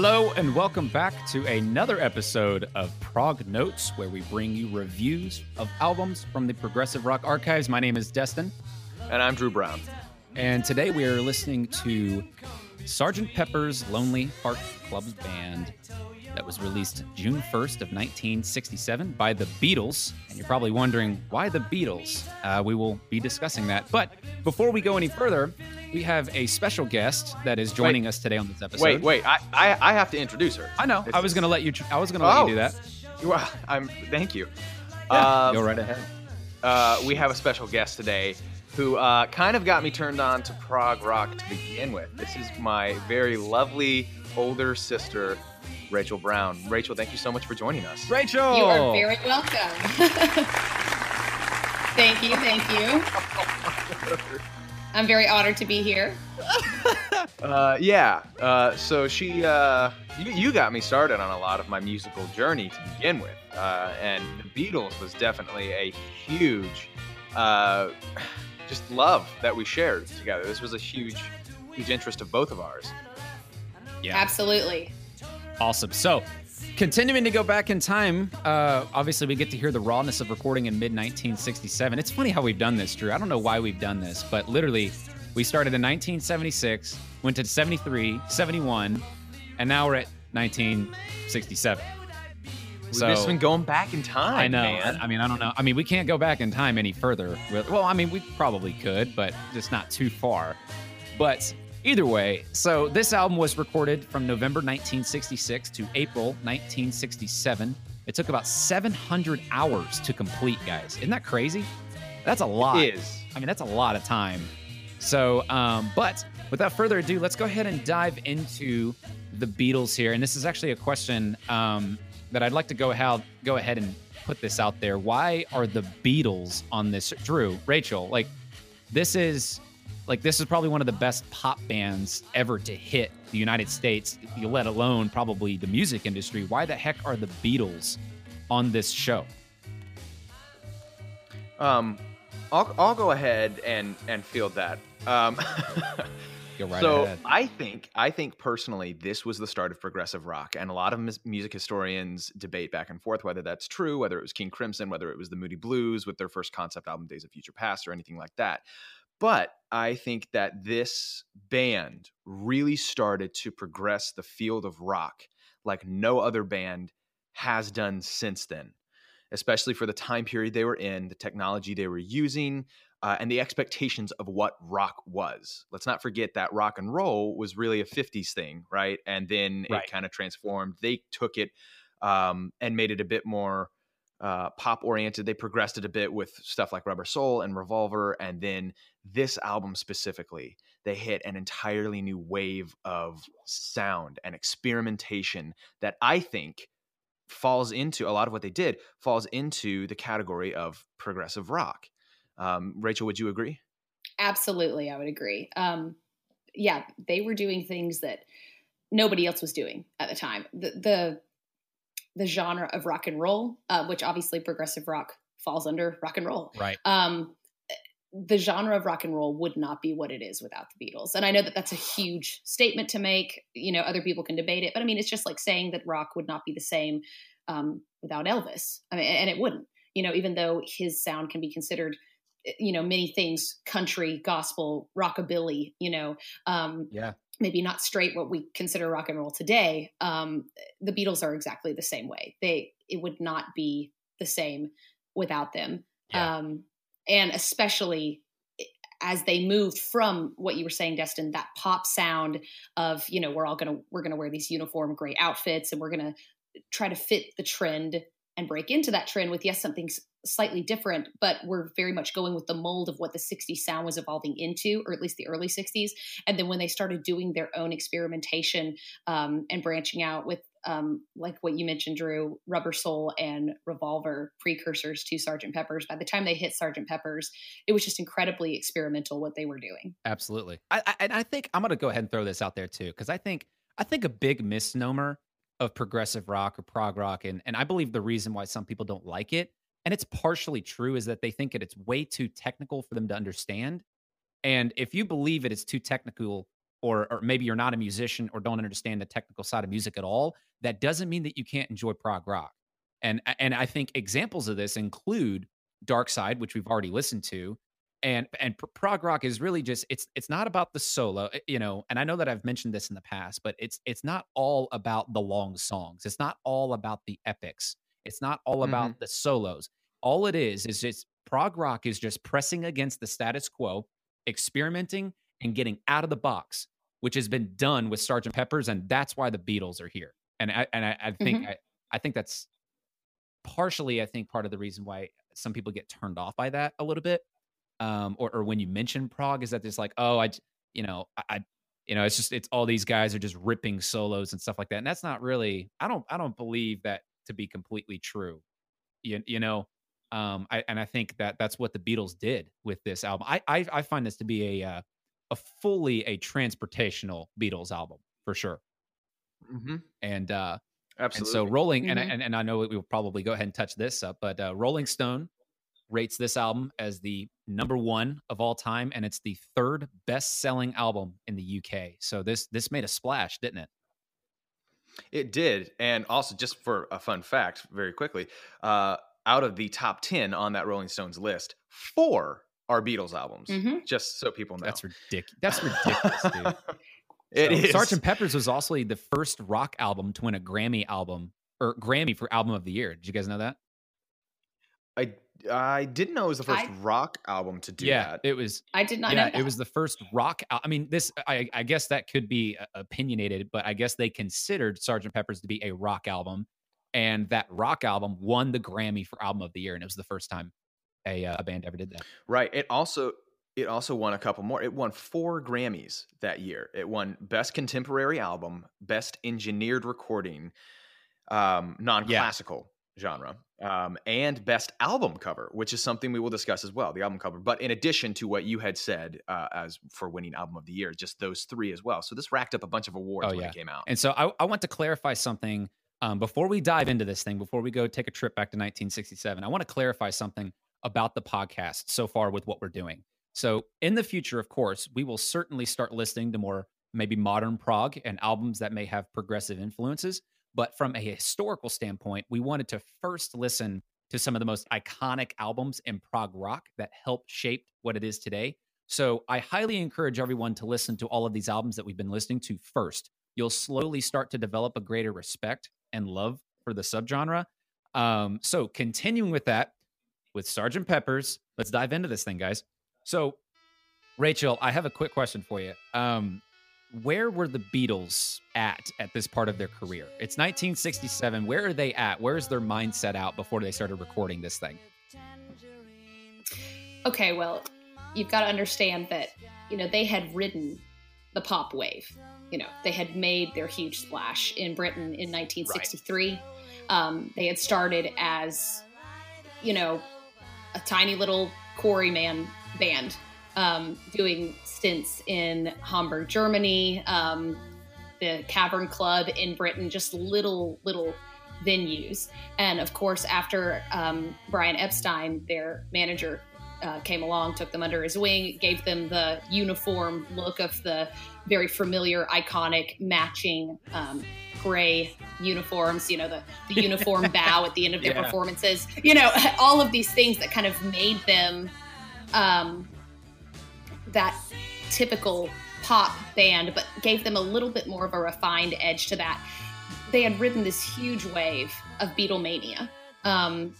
Hello, and welcome back to another episode of Prog Notes, where we bring you reviews of albums from the Progressive Rock Archives. My name is Destin. And I'm Drew Brown. And today we are listening to Sgt. Pepper's Lonely Heart Club Band that was released June 1st of 1967 by the Beatles. And you're probably wondering, why the Beatles? Uh, we will be discussing that. But before we go any further, we have a special guest that is joining Wait. us today on this episode. Wait, wait. I, I, I have to introduce her. I know. I was going to let you. I was going to let Oh. you do that. Well, I'm. Thank you. Yeah, Um, go right ahead. uh, we have a special guest today who uh, kind of got me turned on to prog rock to begin with. This is my very lovely older sister, Rachel Brown. Rachel, thank you so much for joining us. Rachel. You are very welcome. thank you, thank you. I'm very honored to be here. Uh, yeah. Uh, so she, uh, you, you got me started on a lot of my musical journey to begin with, uh, and the Beatles was definitely a huge, uh, just love that we shared together. This was a huge, huge interest of both of ours. Yeah. Absolutely. Awesome. So, continuing to go back in time, uh, obviously we get to hear the rawness of recording in mid 1967. It's funny how we've done this, Drew. I don't know why we've done this, but literally, we started in 1976, went to 73, 71, and now we're at 1967. We've So- just been going back in time. I know. Man. I, I mean, I don't know. I mean, we can't go back in time any further. Well, I mean, we probably could, but just not too far. But either way, so this album was recorded from November 1966 to April 1967. It took about 700 hours to complete, guys. Isn't that crazy? That's a lot. is. I mean, that's a lot of time. So, um, but without further ado, let's go ahead and dive into the Beatles here. And this is actually a question um, that I'd like to go ahead go ahead and put this out there. Why are the Beatles on this? Drew, Rachel, like this is like this is probably one of the best pop bands ever to hit the United States, let alone probably the music industry. Why the heck are the Beatles on this show? Um, I'll, I'll go ahead and and field that. Um, right so ahead. I think I think personally this was the start of progressive rock, and a lot of mus- music historians debate back and forth whether that's true, whether it was King Crimson, whether it was the Moody Blues with their first concept album Days of Future Past, or anything like that. But I think that this band really started to progress the field of rock like no other band has done since then, especially for the time period they were in, the technology they were using, uh, and the expectations of what rock was. Let's not forget that rock and roll was really a 50s thing, right? And then Right. it kind of transformed. They took it um, and made it a bit more uh, pop oriented. They progressed it a bit with stuff like Rubber Soul and Revolver. And then this album specifically, they hit an entirely new wave of sound and experimentation that I think falls into a lot of what they did falls into the category of progressive rock. Um, Rachel, would you agree? Absolutely, I would agree. Um, yeah, they were doing things that nobody else was doing at the time. The the, the genre of rock and roll, uh, which obviously progressive rock falls under rock and roll. Right. Um, the genre of rock and roll would not be what it is without the Beatles. And I know that that's a huge statement to make. You know, other people can debate it, but I mean, it's just like saying that rock would not be the same um, without Elvis. I mean, and it wouldn't. You know, even though his sound can be considered, eh, you know, many things: country, gospel, rockabilly. You know, um, Yeah. Maybe not straight what we consider rock and roll today. Um, the Beatles are exactly the same way. They it would not be the same without them. Yeah. Um, and especially as they moved from what you were saying, Destin, that pop sound of you know we're all gonna we're gonna wear these uniform gray outfits and we're gonna try to fit the trend and break into that trend with yes something s- slightly different but we're very much going with the mold of what the 60s sound was evolving into or at least the early 60s and then when they started doing their own experimentation um, and branching out with um, like what you mentioned drew rubber soul and revolver precursors to sergeant peppers by the time they hit sergeant peppers it was just incredibly experimental what they were doing Absolutely. I, I and I think I'm gonna go ahead and throw this out there too, because I think I think a big misnomer of progressive rock or prog rock, and and I believe the reason why some people don't like it, and it's partially true, is that they think that it's way too technical for them to understand. And if you believe it is too technical or or maybe you're not a musician or don't understand the technical side of music at all, that doesn't mean that you can't enjoy prog rock. And and I think examples of this include Dark Side, which we've already listened to, and and prog rock is really just it's it's not about the solo, eh, you know. And I know that I've mentioned this in the past, but it's it's not all about the long songs. It's not all about the epics. It's not all about mm-hmm. the solos. All it is is just prog rock is just pressing against the status quo, experimenting and getting out of the box, which has been done with Sergeant Pepper's, and that's why the Beatles are here. And I and I, I think mm-hmm. I, I think that's partially, I think, part of the reason why some people get turned off by that a little bit. Um, or, or when you mention prog, is that just like, oh, I, you know, I, you know, it's just it's all these guys are just ripping solos and stuff like that, and that's not really. I don't, I don't believe that to be completely true. You, you know, um, I, and I think that that's what the Beatles did with this album. I, I, I find this to be a, uh, a fully a transportational Beatles album for sure. Mm-hmm. And uh, Absolutely. And so Rolling, mm-hmm. and, and and I know we will probably go ahead and touch this up, but uh, Rolling Stone rates this album as the number one of all time, and it's the third best-selling album in the UK. So this this made a splash, didn't it? It did, and also just for a fun fact, very quickly, uh, out of the top ten on that Rolling Stones list, four are Beatles albums. Mm-hmm. Just so people know, that's ridiculous. That's ridiculous, dude. It so, is. Sergeant Pepper's was also the first rock album to win a Grammy album or Grammy for album of the year. Did you guys know that? I I didn't know it was the first I, rock album to do yeah, that. it was. I did not. Yeah, it was the first rock. I mean, this. I, I guess that could be uh, opinionated, but I guess they considered Sergeant Pepper's to be a rock album, and that rock album won the Grammy for album of the year, and it was the first time a, uh, a band ever did that. Right. It also it also won a couple more. It won four Grammys that year. It won Best Contemporary Album, Best Engineered Recording, um, non-classical yeah. genre, um, and Best Album Cover, which is something we will discuss as well. The album cover, but in addition to what you had said uh, as for winning Album of the Year, just those three as well. So this racked up a bunch of awards oh, when yeah. it came out. And so I, I want to clarify something um, before we dive into this thing. Before we go take a trip back to 1967, I want to clarify something about the podcast so far with what we're doing. So in the future, of course, we will certainly start listening to more maybe modern prog and albums that may have progressive influences. But from a historical standpoint, we wanted to first listen to some of the most iconic albums in prog rock that helped shape what it is today. So I highly encourage everyone to listen to all of these albums that we've been listening to first. You'll slowly start to develop a greater respect and love for the subgenre. Um, so continuing with that, with Sergeant Pepper's, let's dive into this thing, guys. So, Rachel, I have a quick question for you. Um, where were the Beatles at at this part of their career? It's 1967. Where are they at? Where's their mindset out before they started recording this thing? Okay, well, you've got to understand that, you know, they had ridden the pop wave. You know, they had made their huge splash in Britain in 1963. Right. Um, they had started as, you know, a tiny little Quarrymen band um, doing stints in Hamburg, Germany, um, the Cavern Club in Britain, just little, little venues. And of course, after um, Brian Epstein, their manager, uh, came along, took them under his wing, gave them the uniform look of the very familiar, iconic, matching um, gray uniforms, you know, the, the uniform bow at the end of their yeah. performances, you know, all of these things that kind of made them um, that typical pop band, but gave them a little bit more of a refined edge to that. They had ridden this huge wave of Beatlemania um,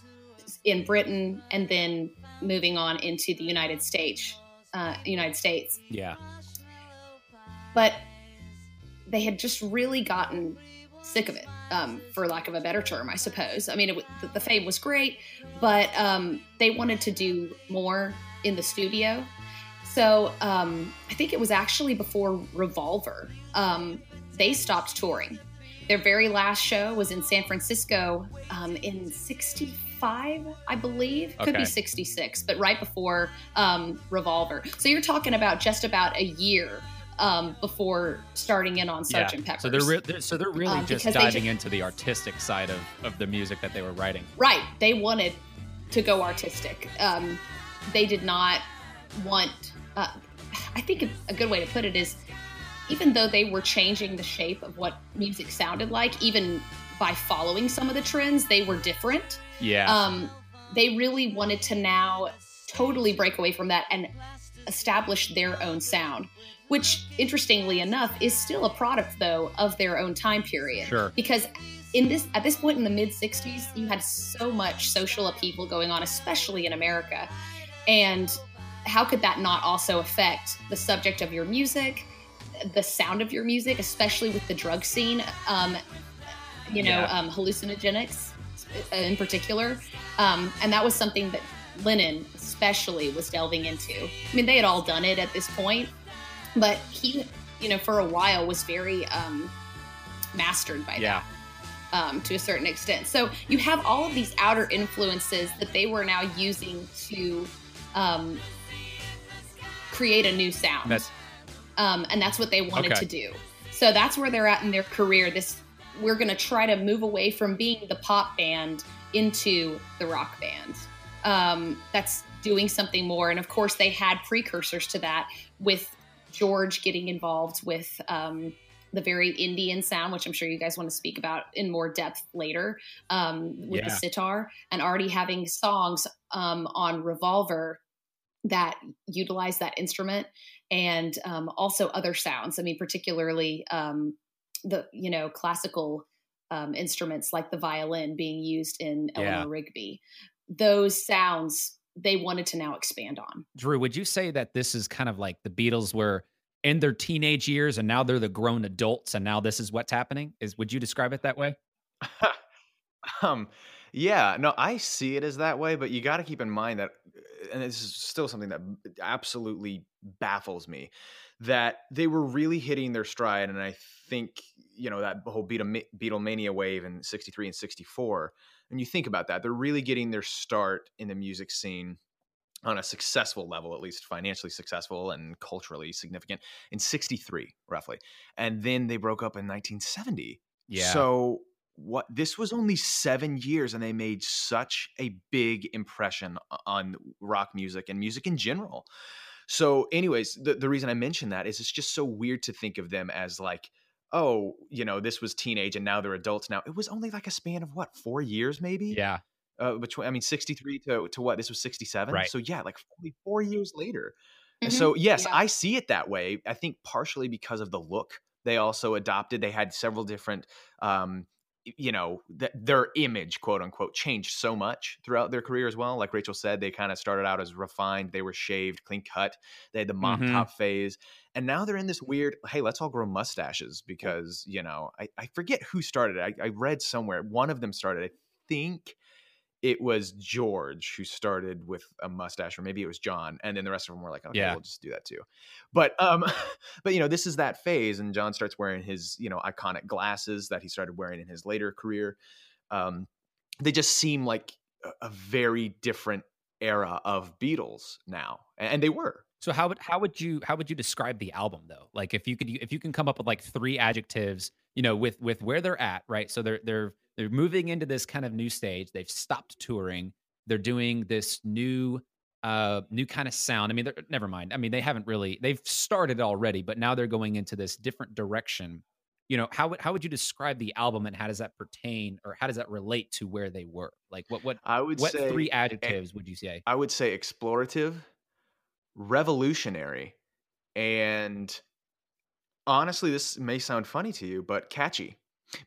in Britain, and then moving on into the United States. Uh, United States. Yeah. But they had just really gotten sick of it, um, for lack of a better term, I suppose. I mean, it, the, the fame was great, but um, they wanted to do more in the studio. So um, I think it was actually before Revolver. Um, they stopped touring. Their very last show was in San Francisco um, in '65, I believe. Could okay. be '66, but right before um, Revolver. So you're talking about just about a year um, before starting in on Sergeant yeah. Pepper. So they're, re- they're, so they're really um, just diving into the artistic side of, of the music that they were writing. Right. They wanted to go artistic. Um, they did not want. Uh, I think a good way to put it is even though they were changing the shape of what music sounded like, even by following some of the trends, they were different. Yeah. Um, they really wanted to now totally break away from that and establish their own sound, which, interestingly enough, is still a product though of their own time period. Sure. Because in this at this point in the mid 60s, you had so much social upheaval going on, especially in America, and how could that not also affect the subject of your music, the sound of your music, especially with the drug scene? Um, you know, Yeah. um, hallucinogenics in particular. Um, and that was something that Lennon especially was delving into. I mean, they had all done it at this point, but he, you know, for a while was very um, mastered by yeah. that um, to a certain extent. So you have all of these outer influences that they were now using to um, create a new sound That's um, and that's what they wanted Okay. to do. So that's where they're at in their career. This we're going to try to move away from being the pop band into the rock band. Um, that's doing something more, and of course they had precursors to that with George getting involved with um, the very Indian sound, which I'm sure you guys want to speak about in more depth later, um, with the sitar, and already having songs um, on Revolver that utilize that instrument and um, also other sounds. I mean, particularly um, the you know classical um, instruments like the violin being used in Yeah. Eleanor Rigby. Those sounds they wanted to now expand on. Drew, would you say that this is kind of like the Beatles were in their teenage years and now they're the grown adults and now this is what's happening? Is would you describe it that way? um yeah no i see it as that way but you got to keep in mind that uh, and this is still something that absolutely baffles me that they were really hitting their stride and i think you know that whole Beatle, beatlemania wave in 63 and 64 and you think about that they're really getting their start in the music scene on a successful level at least financially successful and culturally significant in 63 roughly and then they broke up in 1970 Yeah. so what this was only seven years and they made such a big impression on rock music and music in general. So, anyways, the, the reason I mention that is it's just so weird to think of them as like, oh, you know, this was teenage and now they're adults now. It was only like a span of what, four years maybe? yeah. Uh, between, I mean, 63 to, to what? This was 67. Right. So, yeah, like only four years later. And Mhm. So yes, Yeah. I see it that way. I think partially because of the look they also adopted. They had several different, um, y- you know, th- their image, quote unquote, changed so much throughout their career as well. Like Rachel said, they kind of started out as refined. They were shaved, clean cut. They had the mop Mhm. top phase, and now they're in this weird. Hey, let's all grow mustaches because you know I, I forget who started it. I, I read somewhere one of them started. I think it was George who started with a mustache, or maybe it was John, and then the rest of them were like, okay, Yeah. we'll just do that too. But um, but you know, this is that phase, and John starts wearing his you know iconic glasses that he started wearing in his later career. Um, they just seem like a, a very different era of Beatles now, and they were. So how would how would you how would you describe the album though? Like if you could if you can come up with like three adjectives, you know, with with where they're at, right? So they're they're they're moving into this kind of new stage. They've stopped touring. They're doing this new uh new kind of sound. I mean, they're, never mind. I mean, they haven't really they've started already, but now they're going into this different direction. You know, how would how would you describe the album and how does that pertain or how does that relate to where they were? Like what what I would what say three adjectives would you say? I would say explorative, revolutionary, and honestly, this may sound funny to you, but catchy.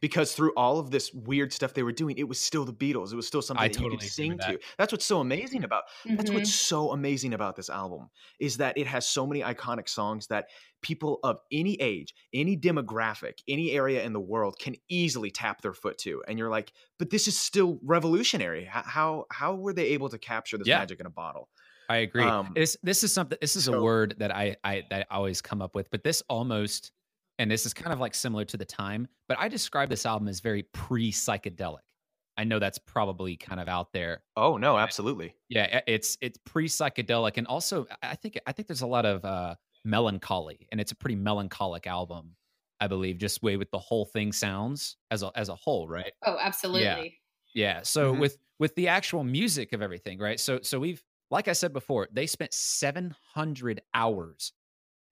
Because through all of this weird stuff they were doing, it was still the Beatles. It was still something I that you could sing to. That's what's so amazing about that's Mhm. what's so amazing about this album is that it has so many iconic songs that people of any age, any demographic, any area in the world can easily tap their foot to. And you're like, but this is still revolutionary. How how were they able to capture this Yeah. magic in a bottle? I agree. Um, this this is something. This is a word that I I that I always come up with, but this almost, and this is kind of like similar to the time. But I describe this album as very pre psychedelic. I know that's probably kind of out there. Oh no, absolutely. Yeah, it's it's pre psychedelic, and also I I think I think there's a lot of uh, melancholy, and it's a pretty melancholic album. I believe just way with the whole thing sounds as a as a whole, right? Oh, absolutely. Yeah. Yeah. So Mhm. with with the actual music of everything, right? So so we've like I said before, they spent 700 hours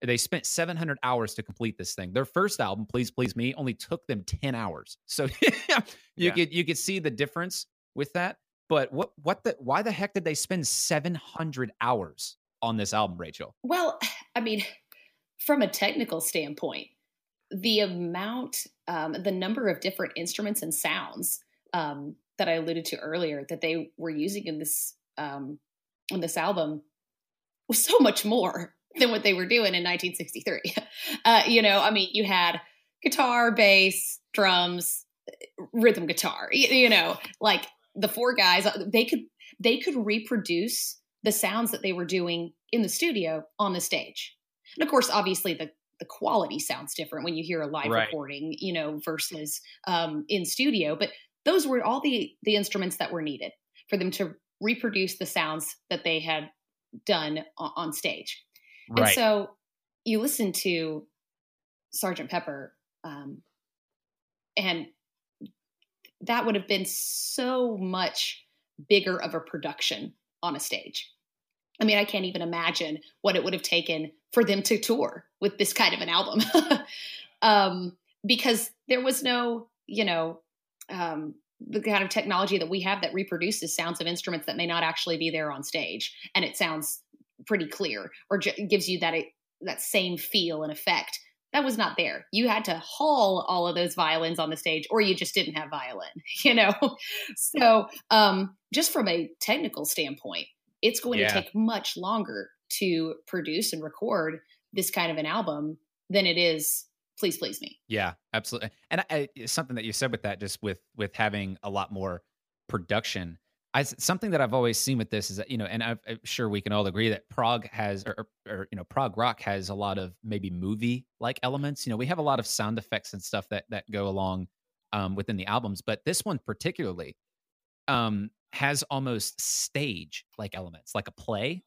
They spent 700 hours to complete this thing. Their first album, Please Please Me, only took them 10 hours. So you Yeah. could you could see the difference with that. But what what the why the heck did they spend 700 hours on this album, Rachel? Well, I mean, from a technical standpoint, the amount, um, the number of different instruments and sounds um, that I alluded to earlier that they were using in this um, in this album was so much more than what they were doing in 1963. Uh, you know, I mean, you had guitar, bass, drums, rhythm guitar. You, you know, like the four guys, uh, they could they could reproduce the sounds that they were doing in the studio on the stage. And of course, obviously the the quality sounds different when you hear a live Right. recording, you know, versus um, in studio. But those were all the the instruments that were needed for them to reproduce the sounds that they had done on, on stage. And so you listen to Sergeant Pepper, um, and that would have been so much bigger of a production on a stage. I mean, I can't even imagine what it would have taken for them to tour with this kind of an album, um, because there was no, you know, um, the kind of technology that we have that reproduces sounds of instruments that may not actually be there on stage, and it sounds pretty clear or j- gives you that that same feel and effect. That was not there. You had to haul all of those violins on the stage, or you just didn't have violin, you know. so, um, just from a technical standpoint, it's going Yeah. to take much longer to produce and record this kind of an album than it is. Please, please me. Yeah, absolutely. And I, it's something that you said with that, just with with having a lot more production. I something that I've always seen with this is that you know, and I'm sure we can all agree that prog has, or, or, you know, prog rock has a lot of maybe movie like elements. You know, we have a lot of sound effects and stuff that that go along um, within the albums, but this one particularly um, has almost stage like elements, like a play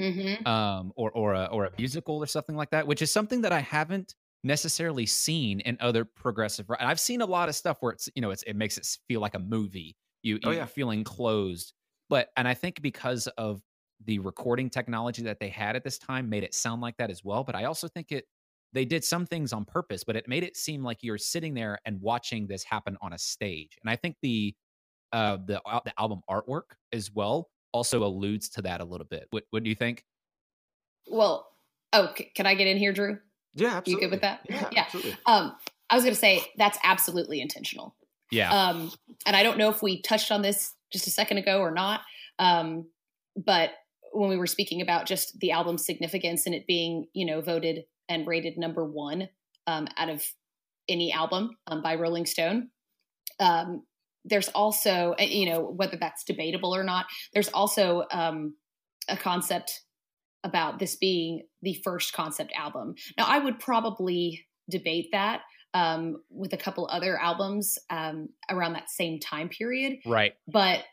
Mm-hmm. um, or or a or a musical or something like that, which is something that I haven't necessarily seen in other progressive. rock. I've seen a lot of stuff where it's you know it's it makes it feel like a movie. You Oh, you yeah. feel enclosed, but and I think because of the recording technology that they had at this time made it sound like that as well. But I also think it they did some things on purpose, but it made it seem like you're sitting there and watching this happen on a stage. And I think the uh the the album artwork as well also alludes to that a little bit. What what do you think? Well, oh, c- can I get in here, Drew? Yeah, absolutely. You good with that? Yeah, Yeah. absolutely. Um, I was going to say that's absolutely intentional. Yeah. Um, and I don't know if we touched on this just a second ago or not. Um, but when we were speaking about just the album's significance and it being, you know, voted and rated number one um, out of any album um, by Rolling Stone, um, there's also, uh, you know, whether that's debatable or not, there's also um, a concept about this being the first concept album. Now, I would probably debate that um, with a couple other albums um, around that same time period. right. But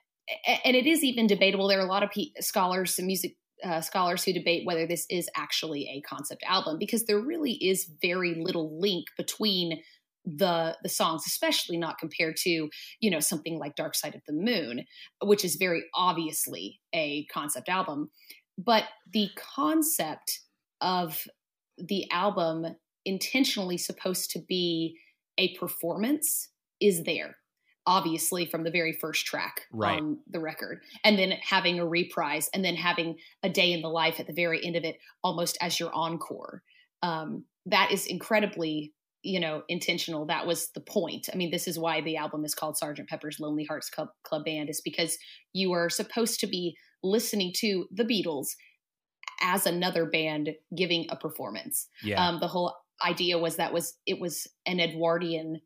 and it is even debatable. There are a lot of pe- scholars and music uh, scholars who debate whether this is actually a concept album because there really is very little link between the the songs, especially not compared to you know something like Dark Side of the Moon, which is very obviously a concept album. But the concept of the album intentionally supposed to be a performance is there obviously from the very first track Right. on the record. And then having a reprise and then having a day in the life at the very end of it almost as your encore. Um, that is incredibly you know intentional. That was the point. I mean this is why the album is called sergeant pepper's lonely hearts club, club band is because you are supposed to be listening to the beatles as another band giving a performance. Yeah. um, the whole idea was that was it was an Edwardian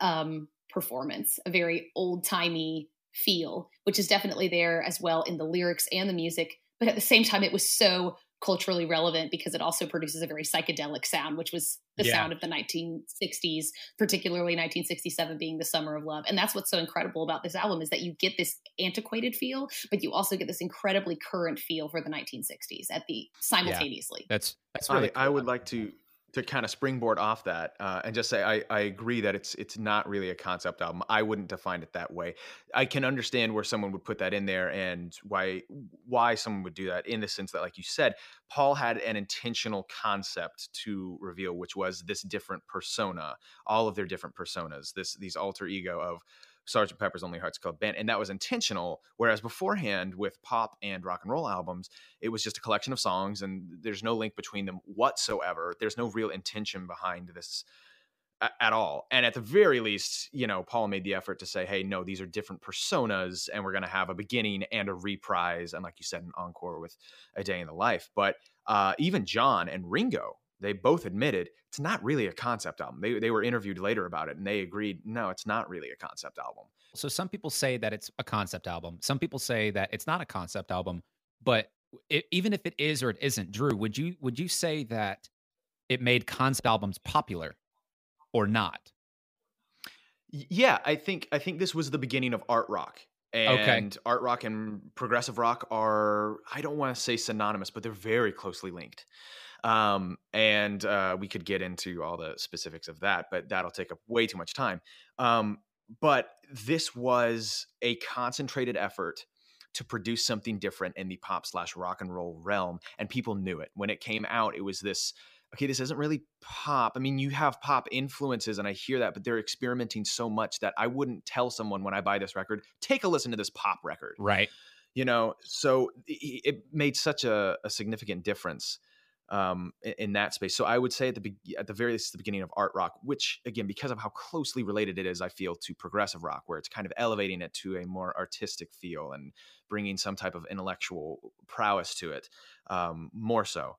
um, performance, a very old timey feel, which is definitely there as well in the lyrics and the music. But at the same time, it was so culturally relevant because it also produces a very psychedelic sound, which was the Yeah. sound of the 1960s, particularly 1967 being the summer of love. And that's what's so incredible about this album is that you get this antiquated feel, but you also get this incredibly current feel for the 1960s at the simultaneously. that's that's really I, I would like to to kind of springboard off that uh, and just say I, I agree that it's it's not really a concept album. I wouldn't define it that way. I can understand where someone would put that in there and why why someone would do that in the sense that, like you said, Paul had an intentional concept to reveal, which was this different persona, all of their different personas, this these alter ego of Sergeant Pepper's Lonely Hearts Club Band, and that was intentional. Whereas beforehand, with pop and rock and roll albums, it was just a collection of songs, and there's no link between them whatsoever. There's no real intention behind this at all. And at the very least, you know, Paul made the effort to say, hey, no, these are different personas, and we're going to have a beginning and a reprise, and like you said, an encore with A Day in the Life. But uh, even John and Ringo they both admitted it's not really a concept album. They, they were interviewed later about it and they agreed, no, it's not really a concept album. So some people say that it's a concept album. Some people say that it's not a concept album. But it, even if it is or it isn't, Drew, would you would you say that it made concept albums popular or not? Yeah, I think I think this was the beginning of art rock. And okay. art rock and progressive rock are I don't want to say synonymous, but they're very closely linked. Um, and uh, we could get into all the specifics of that, but that'll take up way too much time. Um, but this was a concentrated effort to produce something different in the pop slash rock and roll realm, and people knew it when it came out. It was this okay, this isn't really pop. I mean, you have pop influences, and I hear that, but they're experimenting so much that I wouldn't tell someone when I buy this record, take a listen to this pop record. Right. You know, so it made such a, a significant difference um, in that space. So I would say at the be- at the very least the beginning of art rock, which again because of how closely related it is, I feel to progressive rock, where it's kind of elevating it to a more artistic feel and bringing some type of intellectual prowess to it, um, more so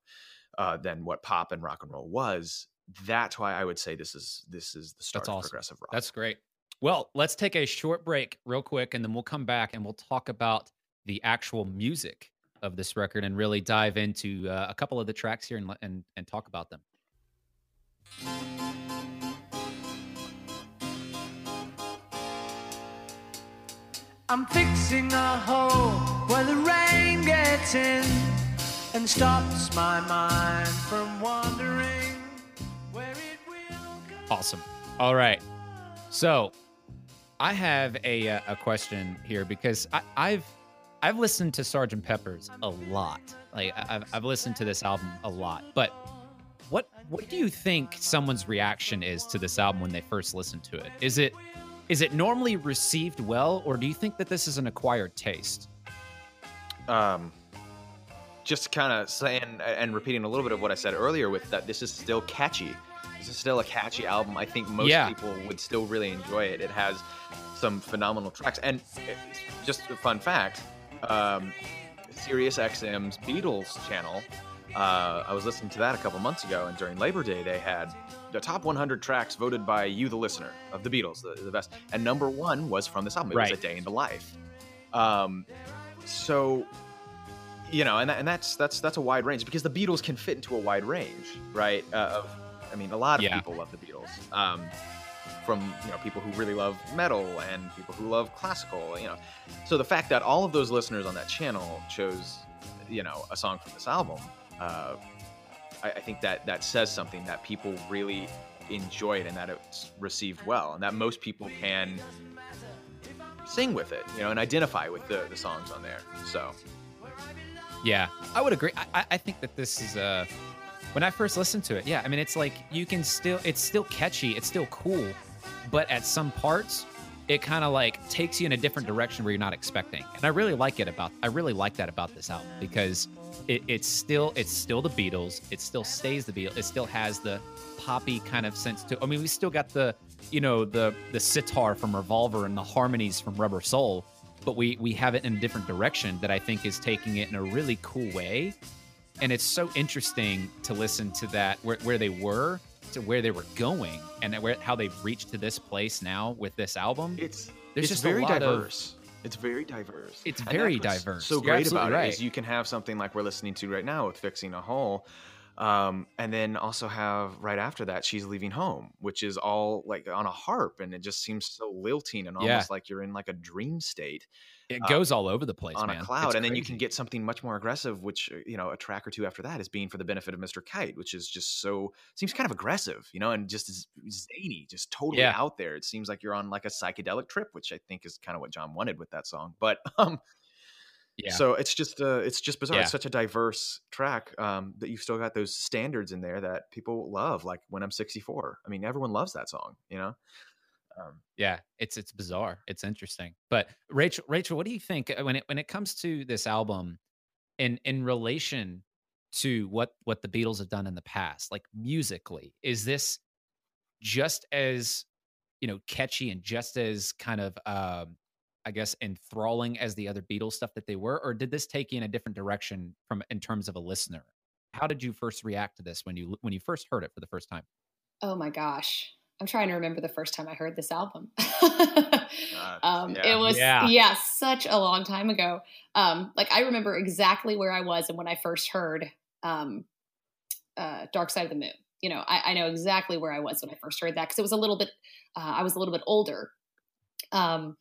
uh, than what pop and rock and roll was. That's why I would say this is this is the start That's of progressive rock. That's great. Well, let's take a short break real quick, and then we'll come back and we'll talk about the actual music of this record and really dive into uh, a couple of the tracks here and, and, and talk about them. I'm fixing a hole where the rain gets in and stops my mind from wandering where it will go. Awesome. All right. So I have a, uh, a question here because I, I've I've listened to Sergeant Pepper's a lot. Like I've, I've listened to this album a lot. But what what do you think someone's reaction is to this album when they first listen to it? Is it is it normally received well, or do you think that this is an acquired taste? Um, just kind of saying and repeating a little bit of what I said earlier with that this is still catchy. This is still a catchy album. I think most yeah. people would still really enjoy it. It has some phenomenal tracks. And just a fun fact um, Sirius XM's Beatles channel. Uh, I was listening to that a couple months ago, and during Labor Day, they had the top 100 tracks voted by you, the listener, of the Beatles, the, the best. And number one was from this album. It right. was A Day in the Life. Um, so, you know, and, that, and that's that's that's a wide range because the Beatles can fit into a wide range, right? Uh, of, I mean, a lot of yeah. people love the Beatles. Um, from you know people who really love metal and people who love classical you know. So the fact that all of those listeners on that channel chose you know a song from this album uh, I, I think that that says something that people really enjoy it and that it's received well and that most people can sing with it you know and identify with the, the songs on there so. Yeah i would agree. I, I think that this is a when i first listened to it yeah i mean it's like you can still it's still catchy it's still cool but at some parts it kind of like takes you in a different direction where you're not expecting. And i really like it about i really like that about this album because it, it's still it's still the beatles. It still stays the beatles. It still has the poppy kind of sense to i mean we still got the you know the the sitar from revolver and the harmonies from rubber soul but we we have it in a different direction that i think is taking it in a really cool way. And it's so interesting to listen to that where, where they were to where they were going and where, how they've reached to this place now with this album. It's there's it's just very diverse. Of, it's very diverse. It's very diverse. So You're great about right. it is you can have something like we're listening to right now with fixing a hole. Um, and then also have right after that, she's leaving home, which is all like on a harp, and it just seems so lilting and almost Yeah. like you're in like a dream state It Uh, goes all over the place on man. a cloud, It's and then you can get something much more aggressive, which uh, you know a track or two after that is being for the benefit of Mr. Kite, which is just so seems kind of aggressive, you know, and just is zany, just totally Yeah. out there. It seems like you're on like a psychedelic trip, which I think is kind of what John wanted with that song. But um, yeah. so it's just uh, it's just bizarre. Yeah. It's such a diverse track um, that you've still got those standards in there that people love. Like when I'm 64, I mean, everyone loves that song, you know. Um, yeah it's it's bizarre it's interesting but rachel rachel what do you think uh, when it when it comes to this album in in relation to what what the beatles have done in the past like musically is this just as you know catchy and just as kind of um i guess enthralling as the other beatles stuff that they were or did this take you in a different direction from in terms of a listener how did you first react to this when you when you first heard it for the first time Oh my gosh. I'm trying to remember the first time I heard this album. Uh, um, yeah. It was, Yeah. yeah. such a long time ago. Um, like I remember exactly where I was and when I first heard um, uh, Dark Side of the Moon. You know, I, I know exactly where I was when I first heard that because it was a little bit, uh, I was a little bit older. Um,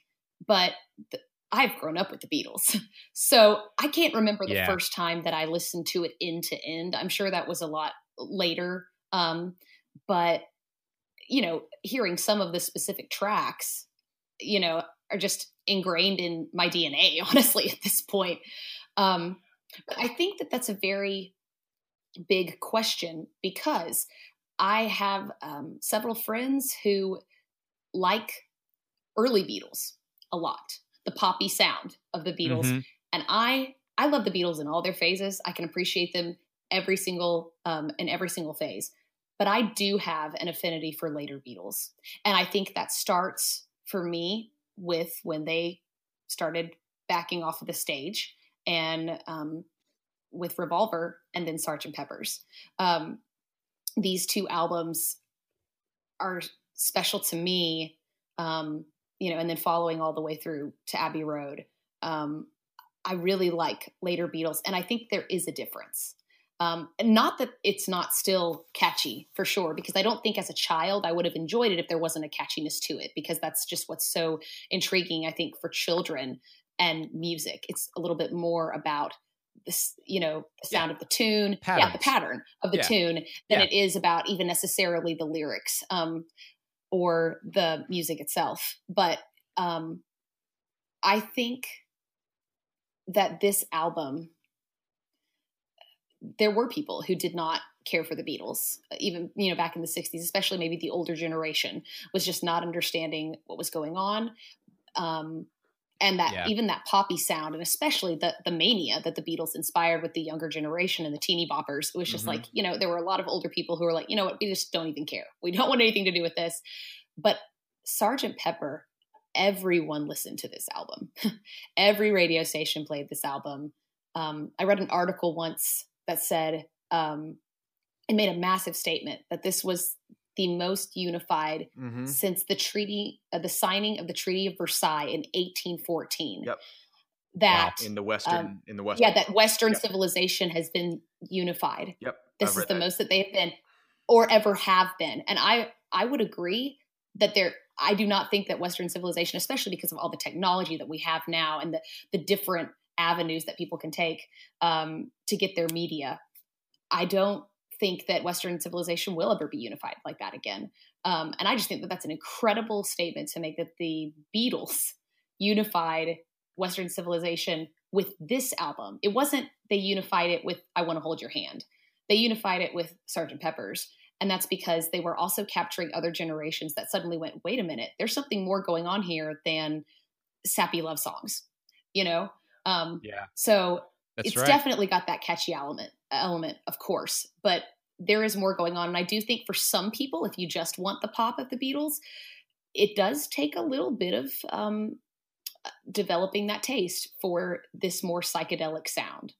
but th- I've grown up with the Beatles. So I can't remember the Yeah. first time that I listened to it end to end. I'm sure that was a lot later. Um, but you know, hearing some of the specific tracks, you know, are just ingrained in my DNA, honestly, at this point. Um, but I think that that's a very big question because I have um, several friends who like early Beatles a lot, the poppy sound of the Beatles, Mhm. and I I love the Beatles in all their phases. I can appreciate them every single um, in every single phase, but I do have an affinity for later Beatles, and I think that starts for me with when they started backing off of the stage and um, with Revolver and then Sergeant Pepper's. Um, these two albums are special to me, um, you know, and then following all the way through to Abbey Road. Um, I really like later Beatles, and I think there is a difference. Um, not that it's not still catchy for sure, because I don't think as a child I would have enjoyed it if there wasn't a catchiness to it, because that's just what's so intriguing, I think, for children and music. It's a little bit more about this, you know, the sound of the tune, yeah, the pattern of the Yeah. tune than Yeah. it is about even necessarily the lyrics um, or the music itself. But um, I think that this album, there were people who did not care for the Beatles, even you know back in the '60s, especially maybe the older generation was just not understanding what was going on. Um, and that Yeah. even that poppy sound, and especially the the mania that the Beatles inspired with the younger generation and the teeny boppers, it was just Mhm. like you know there were a lot of older people who were like, you know what, we just don't even care. We don't want anything to do with this. But Sergeant Pepper, everyone listened to this album. Every radio station played this album. Um, I read an article once that said um, it made a massive statement that this was the most unified mhm. since the treaty, uh, the signing of the Treaty of Versailles in 1814. Yep. That in the western in the western. yeah, that Western Yep. civilization has been unified. Yep. This I've is the that. most that they've been, or ever have been. And I I would agree that there. I do not think that Western civilization, especially because of all the technology that we have now and the the different avenues that people can take um, to get their media, I don't think that Western civilization will ever be unified like that again. Um, and I just think that that's an incredible statement to make that the Beatles unified Western civilization with this album. It wasn't they unified it with I Want to Hold Your Hand. They unified it with Sgt. Pepper's. And that's because they were also capturing other generations that suddenly went, wait a minute, there's something more going on here than sappy love songs, you know? Um, Yeah, so that's it's right. definitely got that catchy element element of course but there is more going on and i do think for some people if you just want the pop of the beatles it does take a little bit of um, developing that taste for this more psychedelic sound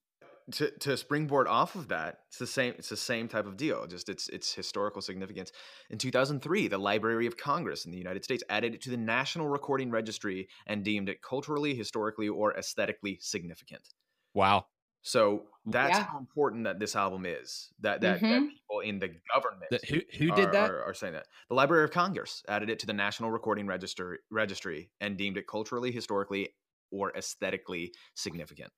to to springboard off of that, it's the same. It's the same type of deal. Just its its historical significance. In 2003, the Library of Congress in the United States added it to the National Recording Registry and deemed it culturally, historically, or aesthetically significant. wow. So that's Yeah. how important that this album is. That that, that Mhm. people in the government The- who who are, did that? Are, are saying that the Library of Congress added it to the National Recording Register registry and deemed it culturally, historically, or aesthetically significant.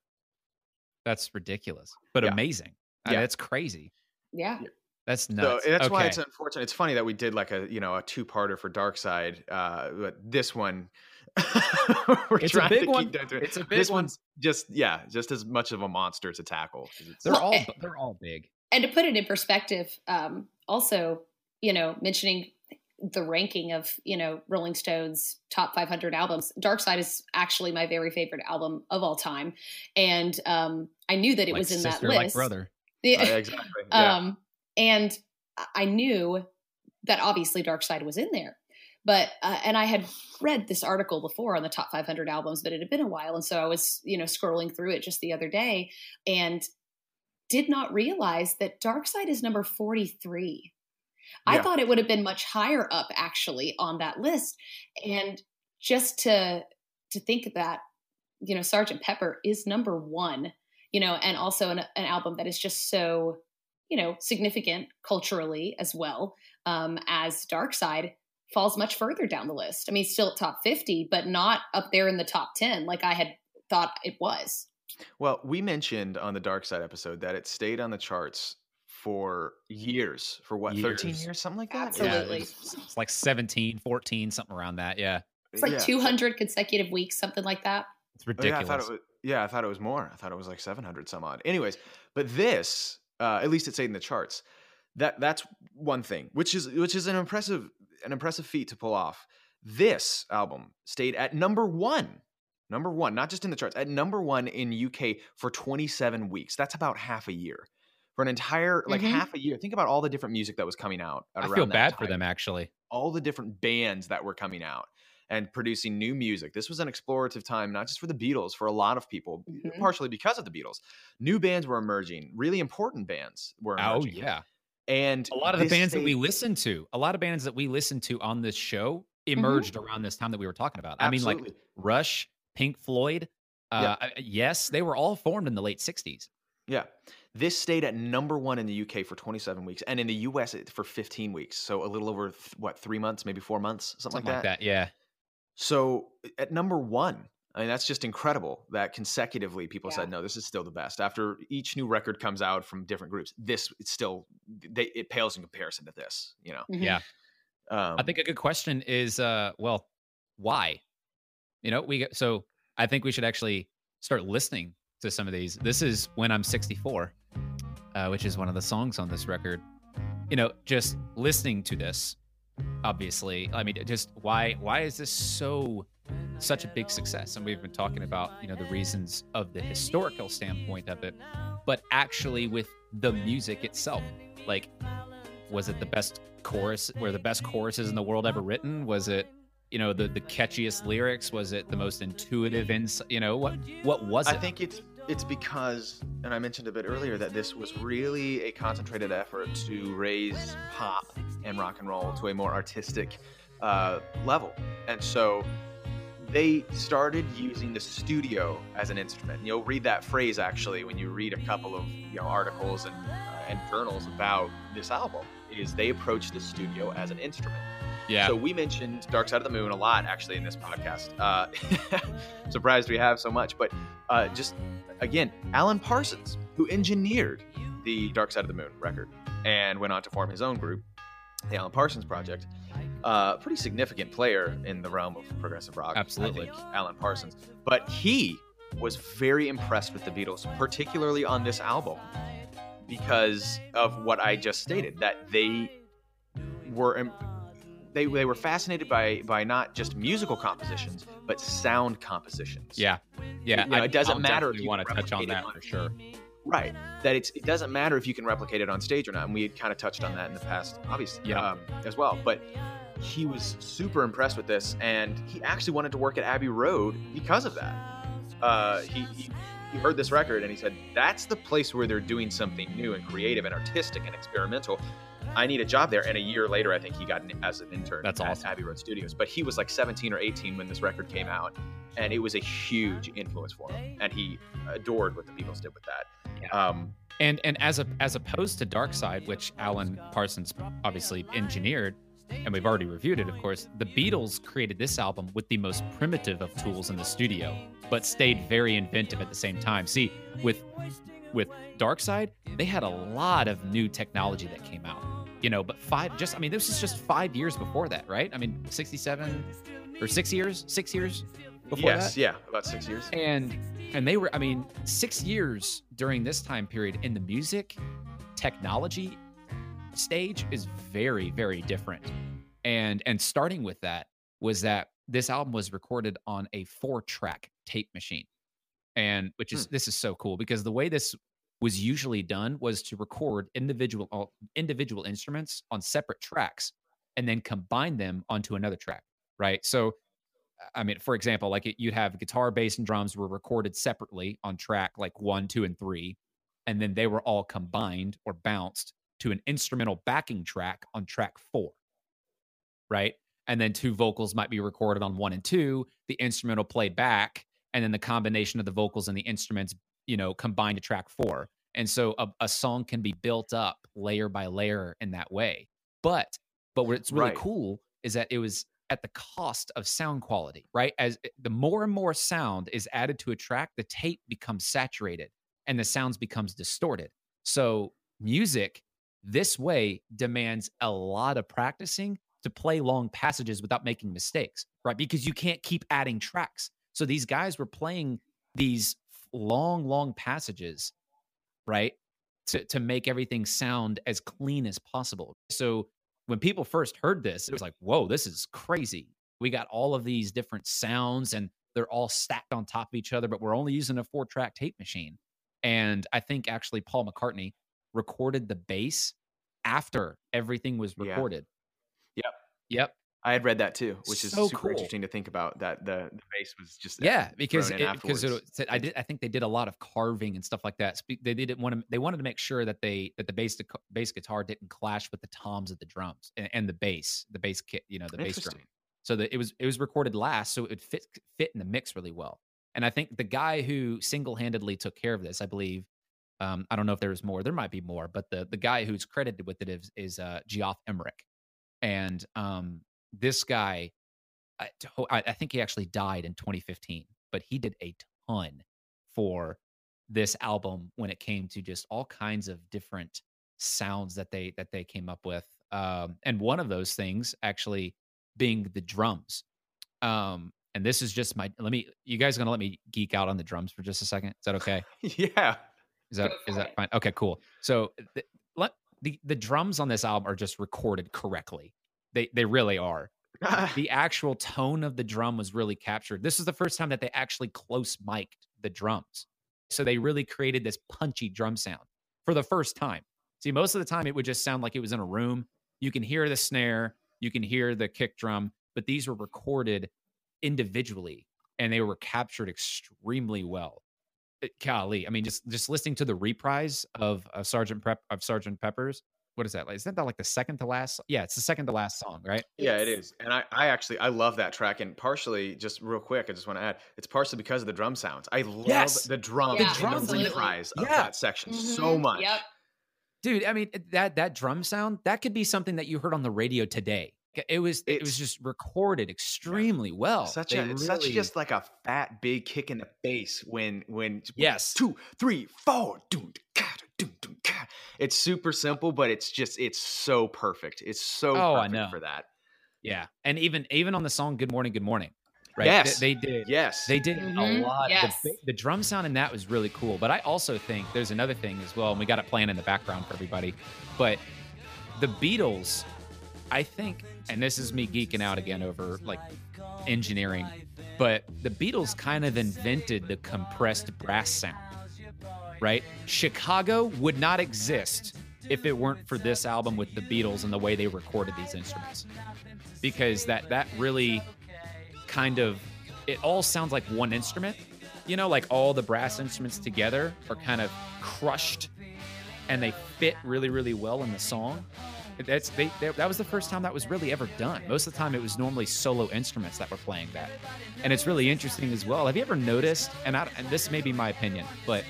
That's ridiculous, but Yeah. amazing. I mean, Yeah. that's crazy. Yeah. That's So nuts. that's why it's unfortunate. It's funny that we did like a you know a two parter for Dark Side, uh, but this one we're It's a trying big to one. keep doing- It's a big This one. one's just yeah, just as much of a monster to tackle. They're Well, all they're all big. and to put it in perspective, um, also, you know, mentioning the ranking of, you know, Rolling Stones top 500 albums, Dark Side is actually my very favorite album of all time. And um, I knew that it like was in that list. like brother. Yeah. Uh, exactly. Yeah. Um, and I- I knew that obviously Dark Side was in there. But uh, and I had read this article before on the top 500 albums, but it had been a while, and so I was you know scrolling through it just the other day, and did not realize that Dark Side is number 43. I Yeah. thought it would have been much higher up actually on that list, and just to to think that you know Sergeant Pepper is number one, you know, and also an, an album that is just so you know significant culturally as well um, as Dark Side falls much further down the list. I mean, still at top 50, but not up there in the top 10 like I had thought it was. Well, we mentioned on the Dark Side episode that it stayed on the charts for years, for what, 13 Years. years, something like that? Absolutely. Yeah, it's, it's like 17, 14, something around that. Yeah. It's like Yeah. 200 consecutive weeks, something like that. It's Oh, yeah, I ridiculous. thought it was. Yeah, I thought it was more. I thought it was like seven hundred some odd. Anyways, but this, uh, at least it stayed in the charts. That that's one thing, which is which is an impressive an impressive feat to pull off. This album stayed at number one, number one, not just in the charts, at number one in UK for twenty seven weeks. That's about half a year. For an entire like Mhm. half a year. Think about all the different music that was coming out. I feel that bad for them actually. all the different bands that were coming out and producing new music. This was an explorative time, not just for the Beatles, for a lot of people, Mhm. partially because of the Beatles. New bands were emerging, really important bands were Oh emerging. yeah. And A lot of the bands that we listen to, a lot of bands that we listen to on this show emerged around this time that we were talking about. I mean, like Rush, Pink Floyd. Uh, I- Yes, they were all formed in the late 60s. Yeah. This stayed at number one in the UK for 27 weeks and in the US for 15 weeks. So a little over, th- what, three months, maybe four months, something, Something like that. Yeah. So at number one, I mean, that's just incredible that consecutively people Yeah. said, no, this is still the best. After each new record comes out from different groups, this it's still, they, it pales in comparison to this, you know? Mhm. Yeah. Um, I think a good question is, uh, well, why? You know, we got, so I think we should actually start listening to some of these. This is when I'm 64, uh, which is one of the songs on this record. You know, just listening to this, obviously. I mean, just why why is this so such a big success? And we've been talking about you know the reasons of the historical standpoint of it, but actually with the music itself, like was it the best chorus were the best choruses in the world ever written was it you know the the catchiest lyrics was it the most intuitive ins you know what what was it I think it's it's because, and I mentioned a bit earlier that this was really a concentrated effort to raise pop and rock and roll to a more artistic uh, level, and so they started using the studio as an instrument. And you'll read that phrase actually when you read a couple of you know articles and uh, and journals about this album. Is they approached the studio as an instrument. Yeah So we mentioned Dark Side of the Moon a lot actually in this podcast. Uh, surprised we have so much, but uh, just again, Alan Parsons, who engineered the Dark Side of the Moon record and went on to form his own group, the Alan Parsons Project. Uh, pretty significant player in the realm of progressive rock. Absolutely. Alan Parsons. But he was very impressed with the Beatles, particularly on this album, because of what I just stated that they were im- they, they were fascinated by by not just musical compositions but sound compositions. yeah yeah You know, it doesn't matter if you want to touch on that on- for sure Right. That it's it doesn't matter if you can replicate it on stage or not, and we had kind of touched on that in the past, obviously, Yeah. um, as well. But he was super impressed with this, and he actually wanted to work at Abbey Road because of that. Uh, he, he he heard this record and he said, "That's the place where they're doing something new and creative and artistic and experimental. I need a job there." And a year later, I think he got an, as an intern That's at awesome. Abbey Road Studios. But he was like 17 or 18 when this record came out, and it was a huge influence for him, and he adored what the Beatles did with that. Yeah. Um, and and as a as opposed to Dark Side, which Alan Parsons obviously engineered, and we've already reviewed it, of course, the Beatles created this album with the most primitive of tools in the studio, but stayed very inventive at the same time. See, with with Dark Side, they had a lot of new technology that came out. You know, but five just I mean, this is just five years before that, right? I mean, 67 or six years, six years before yes, that. yeah, about six years. And and they were, I mean, six years during this time period in the music technology stage is very, very different. And and starting with that was that this album was recorded on a four track tape machine. And which is hmm. this is so cool because the way this was usually done was to record individual uh, individual instruments on separate tracks and then combine them onto another track, right? So I mean, for example, like it, you'd have guitar, bass, and drums were recorded separately on track like one, two, and three, and then they were all combined or bounced to an instrumental backing track on track four, right? And then two vocals might be recorded on one and two, the instrumental played back, and then the combination of the vocals and the instruments, you know, combined to track four. And so a, a song can be built up layer by layer in that way. But but what's really right. cool is that it was at the cost of sound quality, right? As eh, the more and more sound is added to a track, the tape becomes saturated and the sounds becomes distorted. So music this way demands a lot of practicing to play long passages without making mistakes, right? Because you can't keep adding tracks. So these guys were playing these long, long passages, right? To, to make everything sound as clean as possible. So when people first heard this, it was like, whoa, this is crazy. We got all of these different sounds and they're all stacked on top of each other, but we're only using a four track tape machine. And I think actually Paul McCartney recorded the bass after everything was recorded. Yeah. Yep. Yep. I had read that too, which is so super cool. interesting to think about. That the, the bass was just yeah, because it, because it, I did I think they did a lot of carving and stuff like that. They didn't want to they wanted to make sure that they that the bass bass guitar didn't clash with the toms of the drums and, and the bass the bass kit you know the bass drum. So that it was it was recorded last, so it would fit fit in the mix really well. And I think the guy who single handedly took care of this, I believe, um, I don't know if there was more. There might be more, but the the guy who's credited with it is, is uh, Geoff Emerick, and um, this guy, I, I think he actually died in 2015, but he did a ton for this album when it came to just all kinds of different sounds that they that they came up with. Um, and one of those things actually being the drums. Um, and this is just my let me you guys gonna let me geek out on the drums for just a second? Is that okay? yeah. Is that is that fine? Okay, cool. So the, let the the drums on this album are just recorded correctly. They they really are. the actual tone of the drum was really captured. This is the first time that they actually close mic'd the drums. So they really created this punchy drum sound for the first time. See, most of the time it would just sound like it was in a room. You can hear the snare, you can hear the kick drum, but these were recorded individually and they were captured extremely well. It, golly, I mean, just just listening to the reprise of, of Sergeant Prep of Sergeant Pepper's what is that like? Isn't that like the second to last? Yeah, it's the second to last song, right? Yeah, it is. And I, I actually I love that track. And partially, just real quick, I just want to add, it's partially because of the drum sounds. I love yes! the drum, yeah, the drum reprise of yeah. that section mm-hmm. so much. Yep. Dude, I mean that that drum sound that could be something that you heard on the radio today. It was it's, it was just recorded extremely well. Such a really... such just like a fat big kick in the face when when yes two three four doom, doom, doom, it's super simple, but it's just it's so perfect. It's so oh, I know. for that. Yeah, and even even on the song "Good Morning, Good Morning," right? Yes, they, they did. Yes, they did mm-hmm. a lot. Yes. The, the, drum sound in that was really cool. But I also think there's another thing as well, and we got it playing in the background for everybody. But the Beatles, I think, and this is me geeking out again over like engineering, but the Beatles kind of invented the compressed brass sound right? Chicago would not exist if it weren't for this album with the Beatles and the way they recorded these instruments. Because that that really kind of it all sounds like one instrument. You know, like all the brass instruments together are kind of crushed and they fit really really well in the song. That's they, they, that was the first time that was really ever done. Most of the time, it was normally solo instruments that were playing that, and it's really interesting as well. Have you ever noticed? And, I, and this may be my opinion, but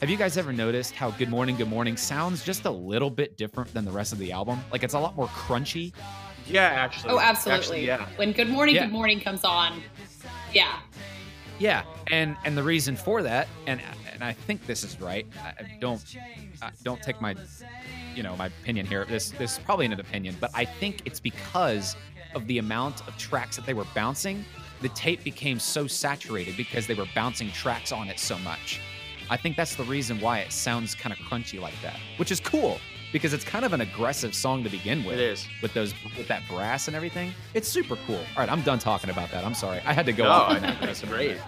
Have you guys ever noticed how Good Morning, Good Morning sounds just a little bit different than the rest of the album? Like it's a lot more crunchy. Yeah, actually. Oh, absolutely. Actually, yeah. When Good Morning, Yeah. Good Morning comes on, yeah. Yeah, and and the reason for that, and and I think this is right. I I don't I don't take my you know my opinion here. This this is probably an opinion, but I think it's because of the amount of tracks that they were bouncing. The tape became so saturated because they were bouncing tracks on it so much. I think that's the reason why it sounds kind of crunchy like that, which is cool because it's kind of an aggressive song to begin with It is. with those with that brass and everything. It's super cool. All right, I'm done talking about that. I'm sorry. I had to go No, off I on that. think that's great.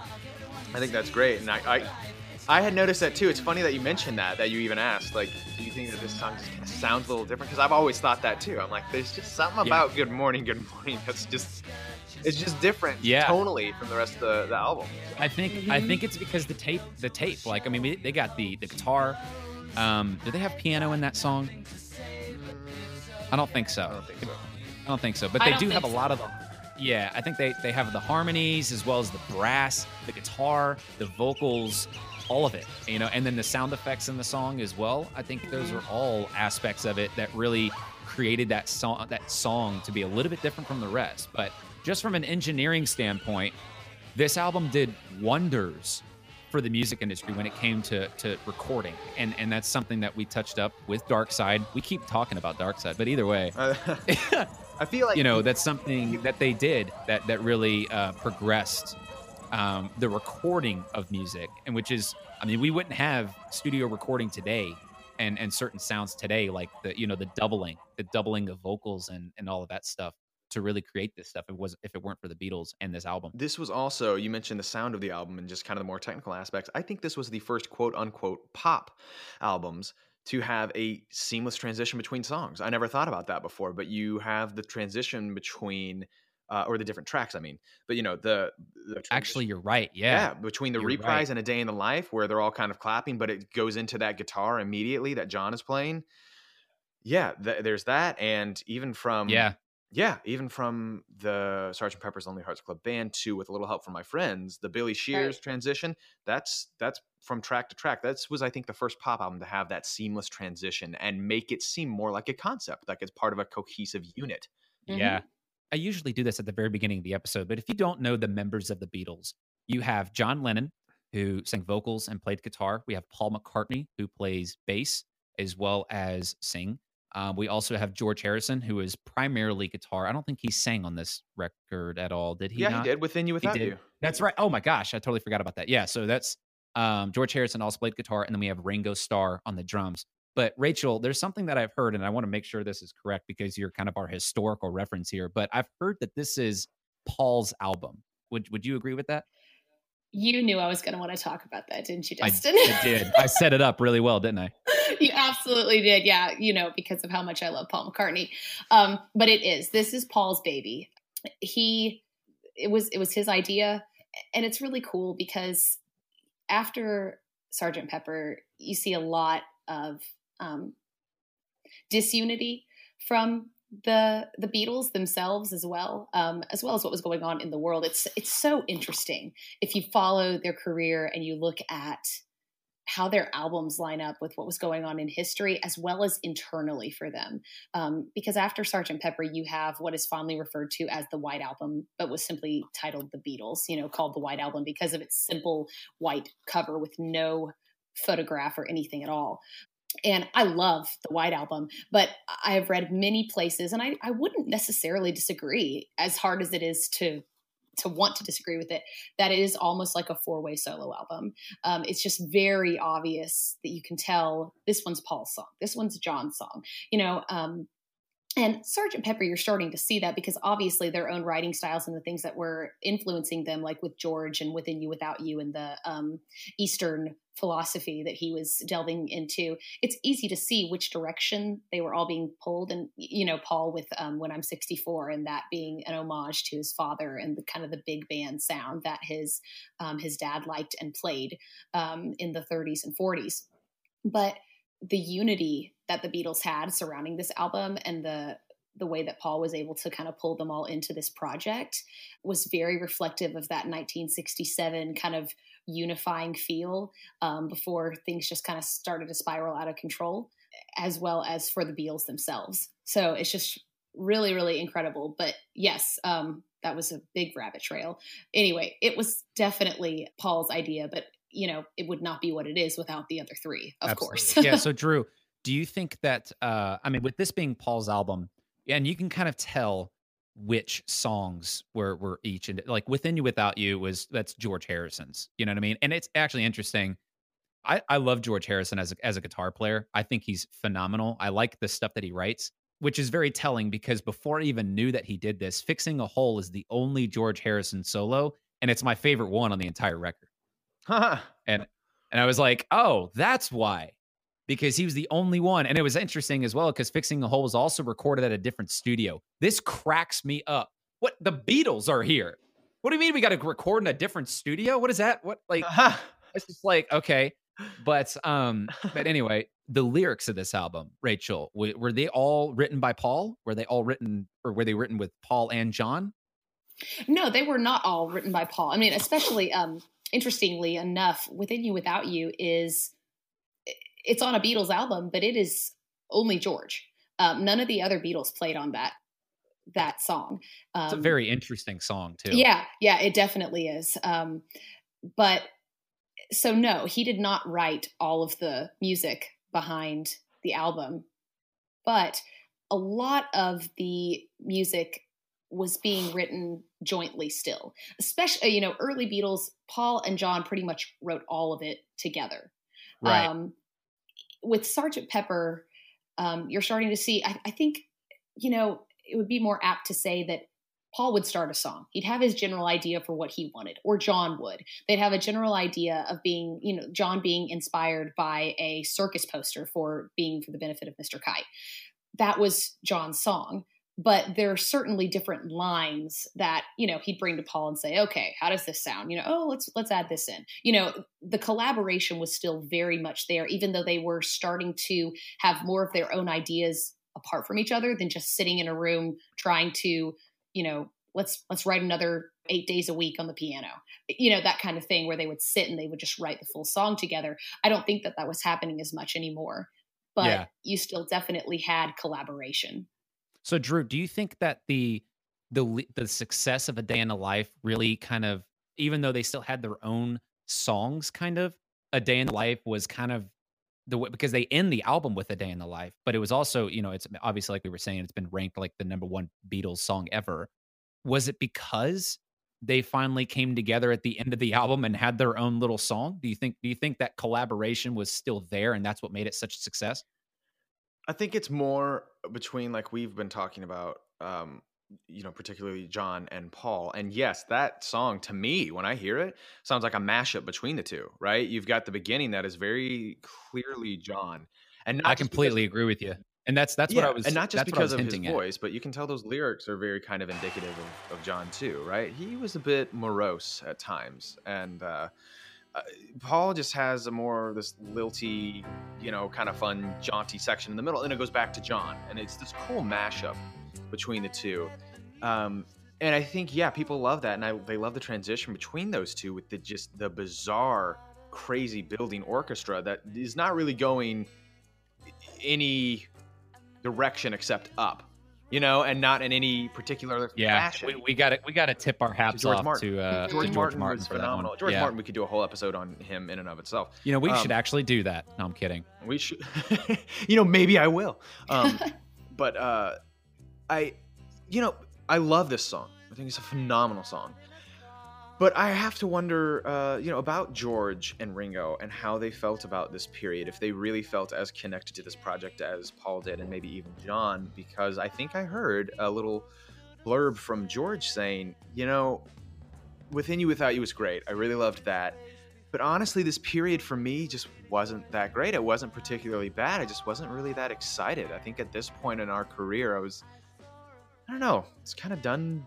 I think that's great, and I, I, I had noticed that too. It's funny that you mentioned that. That you even asked, like, do you think that this song just kind of sounds a little different? Because I've always thought that too. I'm like, there's just something Yeah. about "Good Morning, Good Morning" that's just, it's just different, Yeah. tonally from the rest of the, the album. I think I think it's because the tape the tape like I mean they got the the guitar. Um, do they have piano in that song? I don't think so. I don't think so. I don't think so. But they don't do think have a lot of yeah. I think they they have the harmonies as well as the brass, the guitar, the vocals, all of it. You know, and then the sound effects in the song as well. I think those are all aspects of it that really created that song that song to be a little bit different from the rest. But just from an engineering standpoint, this album did wonders for the music industry when it came to to recording. And and that's something that we touched up with dark side. We keep talking about dark side but either way Uh, I feel like you know that's something that they did that that really uh, progressed um, the recording of music. And which is i mean we wouldn't have studio recording today and and certain sounds today like the you know the doubling the doubling of vocals and and all of that stuff to really create this stuff it was if it weren't for the beatles and this album This was also, you mentioned the sound of the album and just kind of the more technical aspects. I think this was the first quote unquote pop albums to have a seamless transition between songs. I never thought about that before, but you have the transition between, uh, or the different tracks, I mean, but you know, the, the actually you're right yeah. yeah, between the you're reprise right. and a day in the life where they're all kind of clapping, but it goes into that guitar immediately that John is playing. Yeah, th- there's that. And even from, yeah yeah, even from the Sergeant Pepper's Lonely Hearts Club Band to with a little help from my friends, the Billy Shears transition, that's that's from track to track. That was I think the first pop album to have that seamless transition and make it seem more like a concept, like it's part of a cohesive unit. Mhm. Yeah. I usually do this at the very beginning of the episode, but if you don't know the members of the Beatles, you have John Lennon, who sang vocals and played guitar. We have Paul McCartney, who plays bass as well as sing. Um, we also have George Harrison, who is primarily guitar. I don't think he sang on this record at all. Did he? yeah, not? he did within you without you. That's right. Oh my gosh, I totally forgot about that. Yeah, so that's um, George Harrison also played guitar, and then we have Ringo Starr on the drums. But Rachel, there's something that I've heard, and I want to make sure this is correct because you're kind of our historical reference here. But I've heard that this is Paul's album. Would Would you agree with that? You knew I was going to want to talk about that, didn't you, I, Dustin? I did. I set it up really well, didn't I? you absolutely did. Yeah, you know, because of how much I love Paul McCartney. Um, but it is. This is Paul's baby. He it was it was his idea and it's really cool because after Sergeant Pepper, you see a lot of um, disunity from the the Beatles themselves as well, um, as well as what was going on in the world. It's it's so interesting if you follow their career and you look at how their albums line up with what was going on in history as well as internally for them. Um, because after Sergeant Pepper, you have what is fondly referred to as the White Album, but was simply titled The Beatles, you know, called the White Album because of its simple white cover with no photograph or anything at all. And I love the White Album, but I have read many places, and I, I wouldn't necessarily disagree as hard as it is to to want to disagree with it that it is almost like a four-way solo album. Um, it's just very obvious that you can tell this one's paul's song this one's john's song you know um, and Sergeant Pepper, you're starting to see that because obviously their own writing styles and the things that were influencing them, like with George and Within You Without You and the um, Eastern philosophy that he was delving into, it's easy to see which direction they were all being pulled. And, you know, Paul with um, When I'm 64 and that being an homage to his father and the kind of the big band sound that his, um, his dad liked and played um, in the 30s and 40s. But the unity that the Beatles had surrounding this album and the the way that Paul was able to kind of pull them all into this project was very reflective of that 1967 kind of unifying feel um, before things just kind of started to spiral out of control, as well as for the Beatles themselves. So it's just really, really incredible. But yes, um, that was a big rabbit trail. Anyway, it was definitely Paul's idea, but you know, it would not be what it is without the other three, of Absolutely. course. yeah. So, Drew, do you think that, uh, I mean, with this being Paul's album, and you can kind of tell which songs were were each and like within you without you was that's george harrison's you know what i mean? And it's actually interesting i i love george harrison as a, as a guitar player. I think he's phenomenal. I like the stuff that he writes which is very telling because before i even knew that he did this fixing a hole is the only george harrison solo and it's my favorite one on the entire record. And and i was like oh that's why because he was the only one. And it was interesting as well because Fixing the Hole was also recorded at a different studio. This cracks me up. What the Beatles are here? What do you mean we got to record in a different studio? What is that? What like? uh-huh. it's just like okay, but um, but anyway, the lyrics of this album, Rachel, w- were they all written by Paul? Were they all written, or were they written with Paul and John? No, they were not all written by Paul. I mean, especially um, interestingly enough, "Within You, Without You" is it's on a Beatles album, but it is only George. Um, none of the other Beatles played on that that song. Um, it's a um, very interesting song too. Yeah, yeah, it definitely is. Um, but so no, he did not write all of the music behind the album, but a lot of the music was being written jointly still. Especially, you know, early Beatles, Paul and John pretty much wrote all of it together. Right. Um, with Sergeant Pepper, um, you're starting to see. I, I think you know it would be more apt to say that Paul would start a song. He'd have his general idea for what he wanted, or John would. They'd have a general idea of being, you know, John being inspired by a circus poster for being for the benefit of Mr. Kite. That was John's song but there are certainly different lines that you know he'd bring to paul and say okay how does this sound? You know oh let's let's add this in. You know the collaboration was still very much there even though they were starting to have more of their own ideas apart from each other than just sitting in a room trying to you know let's let's write another eight days a week on the piano. You know that kind of thing where they would sit and they would just write the full song together. I don't think that that was happening as much anymore but yeah. you still definitely had collaboration so, Drew, do you think that the the the success of a day in the life really kind of, even though they still had their own songs, kind of a day in the life was kind of the way because they end the album with a day in the life, but it was also you know it's obviously like we were saying it's been ranked like the number one Beatles song ever. Was it because they finally came together at the end of the album and had their own little song? Do you think do you think that collaboration was still there and that's what made it such a success? I think it's more between like we've been talking about um you know particularly John and Paul and yes that song to me when I hear it sounds like a mashup between the two right? You've got the beginning that is very clearly John and I completely because, agree with you and that's that's yeah, what I was and not just because of his voice but you can tell those lyrics are very kind of indicative of, of John too right? He was a bit morose at times and uh uh, Paul just has a more this lilty, you know, kind of fun, jaunty section in the middle, and it goes back to John, and it's this cool mashup between the two. Um, and I think yeah, people love that, and I, they love the transition between those two with the just the bizarre, crazy building orchestra that is not really going any direction except up you know, and not in any particular yeah, fashion. We, we got to we got to tip our hats to off Martin. to uh, George, to George Martin, Martin for phenomenal. George yeah. Martin, we could do a whole episode on him in and of itself. You know, we um, should actually do that. No, I'm kidding. We should. you know, maybe I will. Um, but uh, I, you know, I love this song. I think it's a phenomenal song. But I have to wonder, uh, you know, about George and Ringo and how they felt about this period. If they really felt as connected to this project as Paul did, and maybe even John, because I think I heard a little blurb from George saying, you know, Within You Without You was great. I really loved that. But honestly, this period for me just wasn't that great. It wasn't particularly bad. I just wasn't really that excited. I think at this point in our career, I was, I don't know, it's kind of done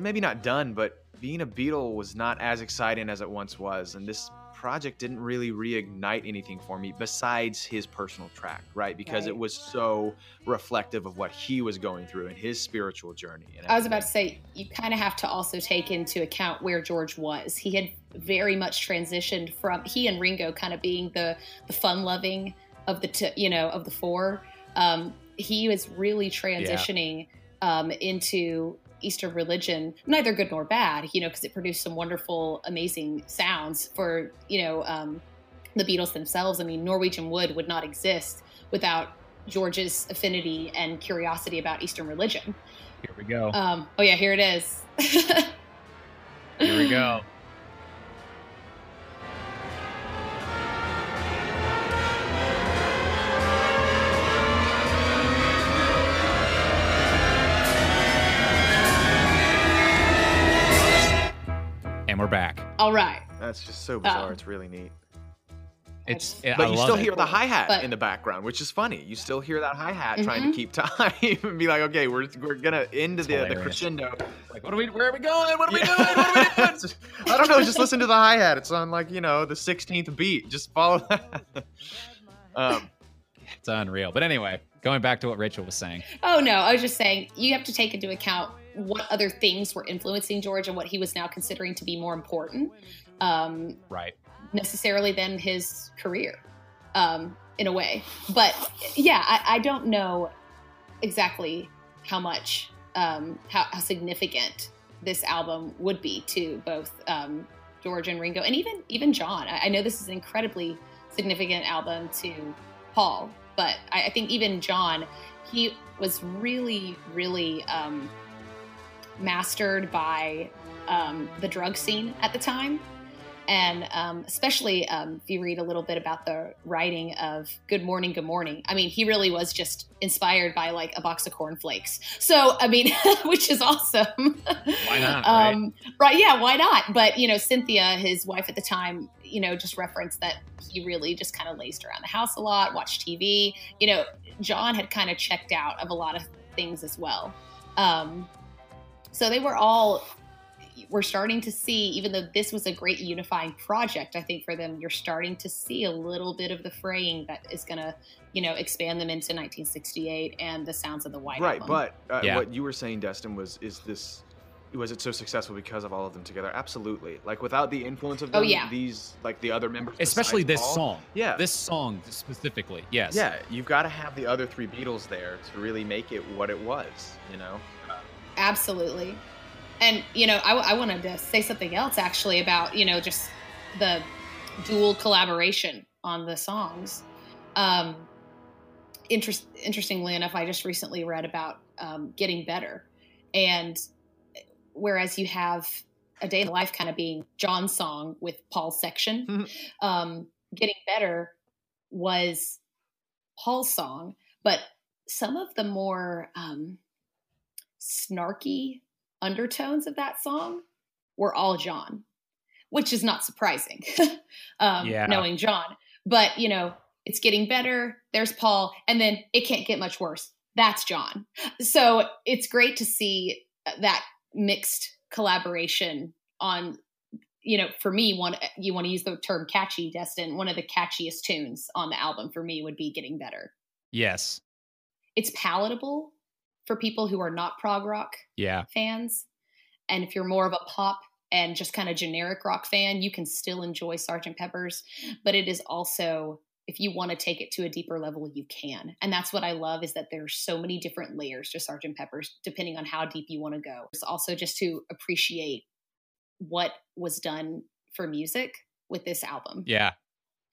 maybe not done, but being a Beatle was not as exciting as it once was, and this project didn't really reignite anything for me besides his personal track, right? Because right. it was so reflective of what he was going through in his spiritual journey. I was about to say, you kind of have to also take into account where George was. He had very much transitioned from he and Ringo kind of being the the fun loving of the t- you know of the four. Um, he was really transitioning yeah. um, into Eastern religion, neither good nor bad, you know, because it produced some wonderful, amazing sounds for, you know, um, the Beatles themselves. I mean, Norwegian Wood would not exist without George's affinity and curiosity about Eastern religion. Here we go. Um, oh, yeah, here it is. here we go. And we're back. All right. That's just so bizarre. Oh. It's really neat. It's but I you still it. hear the hi hat in the background, which is funny. You still hear that hi hat mm-hmm. trying to mm-hmm. keep time and be like, okay, we're, we're gonna end the, the crescendo. Like, what are we? Where are we going? What are we doing? What are we doing? I don't know. Just listen to the hi hat. It's on like you know the 16th beat. Just follow that. um, it's unreal. But anyway, going back to what Rachel was saying. Oh no, I was just saying you have to take into account what other things were influencing George and what he was now considering to be more important. Um, right. Necessarily than his career, um, in a way. But yeah, I, I don't know exactly how much, um, how, how, significant this album would be to both um, George and Ringo, and even even John. I, I, know this is an incredibly significant album to Paul, but I, I think even John, he was really, really um, mastered by um, the drug scene at the time. And um, especially um, if you read a little bit about the writing of Good Morning, Good Morning. I mean, he really was just inspired by like a box of cornflakes. So, I mean, which is awesome. Why not? Right? Um, right? Yeah, why not? But, you know, Cynthia, his wife at the time, you know, just referenced that he really just kind of lazed around the house a lot, watched TV. You know, John had kind of checked out of a lot of things as well. Um, so they were all we're starting to see, even though this was a great unifying project, I think for them, you're starting to see a little bit of the fraying that is going to, you know, expand them into 1968 and the sounds of the White right, Album. but uh, yeah. what you were saying, Destin, was is this was it so successful because of all of them together? Absolutely. Like without the influence of oh, them, oh, yeah. these like the other members, especially this Paul, song. Yeah, this song specifically. Yes. Yeah, you've got to have the other three Beatles there to really make it what it was. You know. Absolutely. And, you know, I, I wanted to say something else actually about, you know, just the dual collaboration on the songs. Um, interest, interestingly enough, I just recently read about um, getting better. And whereas you have a day in life kind of being John's song with Paul's section, mm-hmm. um, getting better was Paul's song, but some of the more um, snarky undertones of that song were all John, which is not surprising, um, yeah. knowing John. But, you know, it's getting better. There's Paul. And then it can't get much worse. That's John. So it's great to see that mixed collaboration on you know, for me, one you want to use the term catchy, Destin. One of the catchiest tunes on the album for me would be "Getting Better." Yes, it's palatable for people who are not prog rock yeah. fans. And if you're more of a pop and just kind of generic rock fan, you can still enjoy Sergeant Pepper's. But it is also, if you want to take it to a deeper level, you can. And that's what I love is that there's so many different layers to Sergeant Pepper's, depending on how deep you want to go. It's also just to appreciate what was done for music with this album. Yeah,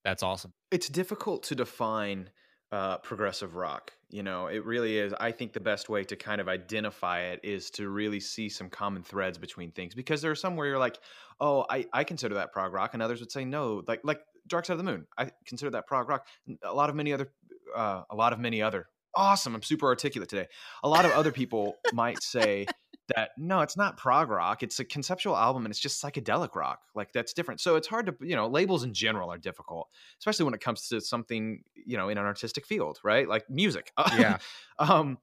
that's awesome. It's difficult to define uh, progressive rock. You know, it really is. I think the best way to kind of identify it is to really see some common threads between things because there are some where you're like, oh, I, I consider that prog rock, and others would say no, like like Dark Side of the Moon. I consider that prog rock. A lot of many other, uh, a lot of many other. Awesome, I'm super articulate today. A lot of other people might say that no, it's not prog rock. It's a conceptual album and it's just psychedelic rock. Like that's different. So it's hard to, you know, labels in general are difficult, especially when it comes to something, you know, in an artistic field, right? Like music. Yeah. um,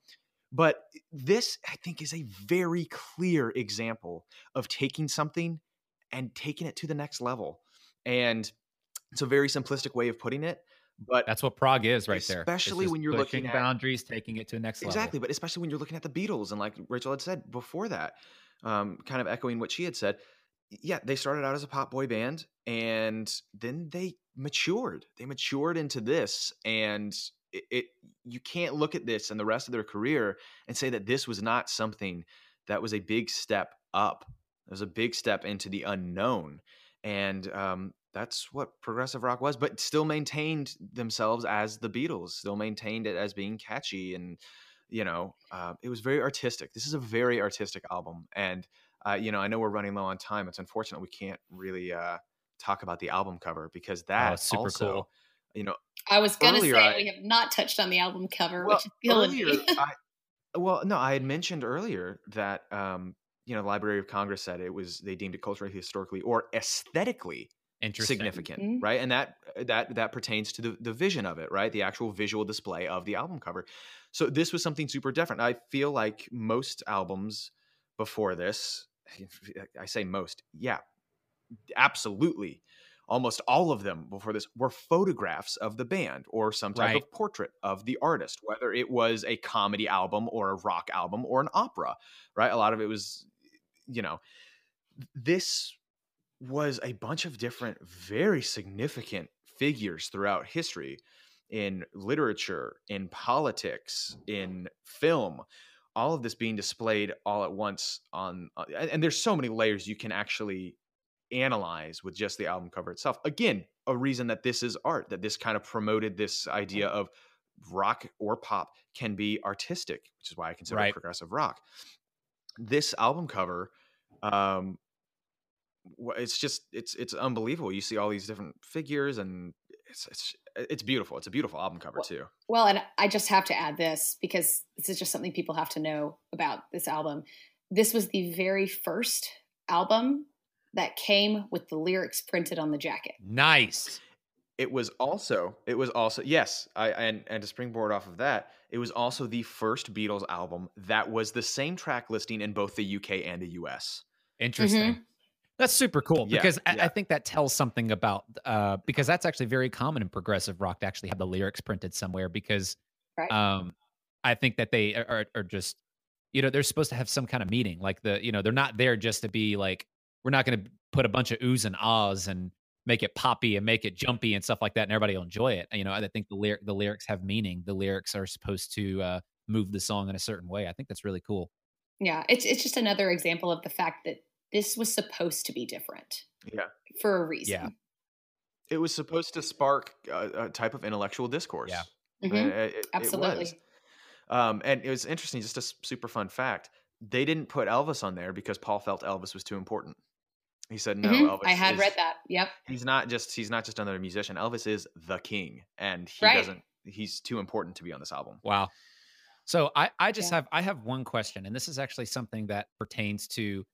But this, I think, is a very clear example of taking something and taking it to the next level. And it's a very simplistic way of putting it, but that's what prog is right there. Especially when you're looking at boundaries, taking it to the next exactly, level. Exactly, but especially when you're looking at the Beatles and like Rachel had said before that, um, kind of echoing what she had said. Yeah, they started out as a pop boy band and then they matured. They matured into this and it, it you can't look at this and the rest of their career and say that this was not something that was a big step up. It was a big step into the unknown. And um, that's what progressive rock was, but still maintained themselves as the Beatles, still maintained it as being catchy. And, you know, uh, it was very artistic. This is a very artistic album. And, uh, you know, I know we're running low on time. It's unfortunate we can't really uh, talk about the album cover because that oh, super also, cool. you know, I was going to say I, we have not touched on the album cover, well, which is killing earlier, me. I, well, no, I had mentioned earlier that, um, you know, the Library of Congress said it was, they deemed it culturally, historically, or aesthetically significant mm-hmm. right? And that that that pertains to the the vision of it right? The actual visual display of the album cover. So this was something super different. I feel like most albums before this i say most yeah absolutely almost all of them before this were photographs of the band or some type right. of portrait of the artist whether it was a comedy album or a rock album or an opera right? A lot of it was you know this was a bunch of different, very significant figures throughout history in literature, in politics, in film, all of this being displayed all at once on uh, and there's so many layers you can actually analyze with just the album cover itself. Again, a reason that this is art, that this kind of promoted this idea of rock or pop can be artistic, which is why I consider right. it progressive rock. This album cover um, it's just it's it's unbelievable. You see all these different figures, and it's it's it's beautiful. It's a beautiful album cover too. Well, and I just have to add this because this is just something people have to know about this album. This was the very first album that came with the lyrics printed on the jacket. Nice. It was also it was also yes, I and and to springboard off of that, it was also the first Beatles album that was the same track listing in both the UK and the US. Interesting. Mm-hmm. That's super cool because yeah, I, I, think that tells something about uh, because that's actually very common in progressive rock to actually have the lyrics printed somewhere because right. um, I think that they are, are just you know they're supposed to have some kind of meaning like the you know they're not there just to be like we're not going to put a bunch of oohs and ahs and make it poppy and make it jumpy and stuff like that and everybody will enjoy it. You know I think the lyric the lyrics have meaning. The lyrics are supposed to uh, move the song in a certain way. I think that's really cool. Yeah it's it's just another example of the fact that this was supposed to be different. Yeah. For a reason. Yeah. It was supposed to spark a, a type of intellectual discourse. Yeah. Mm-hmm. It, it, Absolutely. It um, and it was interesting, just a super fun fact. They didn't put Elvis on there because Paul felt Elvis was too important. He said, "No, mm-hmm. Elvis." I had is, read that. Yep. He's not just he's not just another musician. Elvis is the king, and he right. doesn't. He's too important to be on this album. Wow. So I I just yeah. have I have one question, and this is actually something that pertains to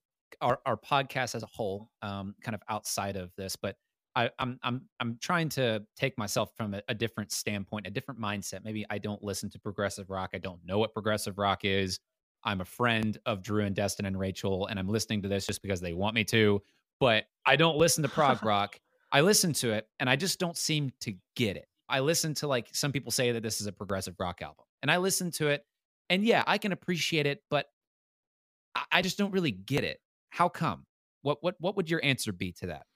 our, our podcast as a whole, um, kind of outside of this, but I, am I'm, I'm I'm trying to take myself from a, a, different standpoint, a different mindset. Maybe I don't listen to progressive rock. I don't know what progressive rock is. I'm a friend of Drew and Destin and Rachel, and I'm listening to this just because they want me to. But I don't listen to prog rock. I listen to it, and I just don't seem to get it. I listen to like some people say that this is a progressive rock album, and I listen to it, and yeah, I can appreciate it, but I, I just don't really get it. How come? What what what would your answer be to that?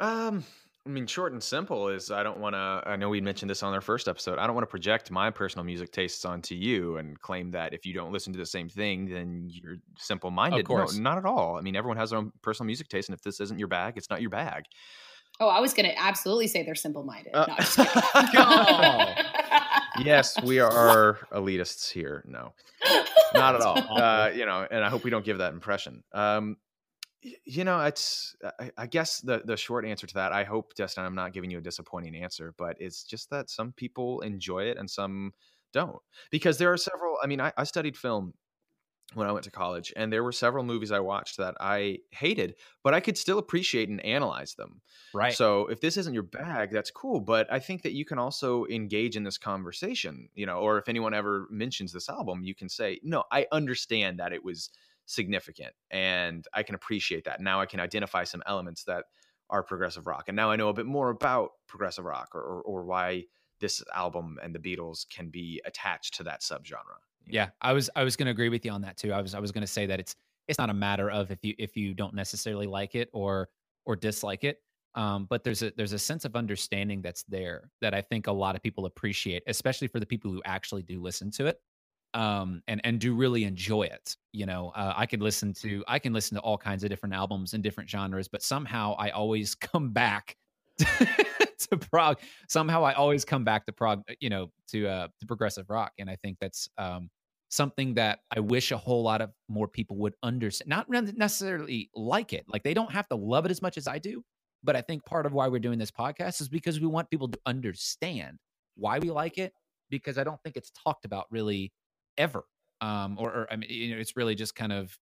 Um, I mean, short and simple is I don't want to. I know we mentioned this on our first episode. I don't want to project my personal music tastes onto you and claim that if you don't listen to the same thing, then you're simple minded. No, not at all. I mean, everyone has their own personal music taste, and if this isn't your bag, it's not your bag. Oh, I was going to absolutely say they're simple minded. Uh, no, yes, we are elitists here. No, not at all. Uh, you know, and I hope we don't give that impression. Um, you know, it's I, I, guess the the short answer to that. I hope, Destin, I'm not giving you a disappointing answer, but it's just that some people enjoy it and some don't, because there are several. I mean, I, I studied film when I went to college, and there were several movies I watched that I hated, but I could still appreciate and analyze them. Right. So if this isn't your bag, that's cool. But I think that you can also engage in this conversation, you know, or if anyone ever mentions this album, you can say, no, I understand that it was significant and I can appreciate that. Now I can identify some elements that are progressive rock. And now I know a bit more about progressive rock or, or, or why this album and the Beatles can be attached to that subgenre. Yeah, I was I was going to agree with you on that too. I was I was going to say that it's it's not a matter of if you if you don't necessarily like it or or dislike it. Um, but there's a there's a sense of understanding that's there that I think a lot of people appreciate, especially for the people who actually do listen to it, um, and and do really enjoy it. You know, uh, I could listen to I can listen to all kinds of different albums and different genres, but somehow I always come back to prog. Somehow I always come back to prog. You know, to uh, to progressive rock, and I think that's um, something that I wish a whole lot of more people would understand. Not necessarily like it, like they don't have to love it as much as I do, but I think part of why we're doing this podcast is because we want people to understand why we like it. Because I don't think it's talked about really ever, um, or, or I mean, you know, it's really just kind of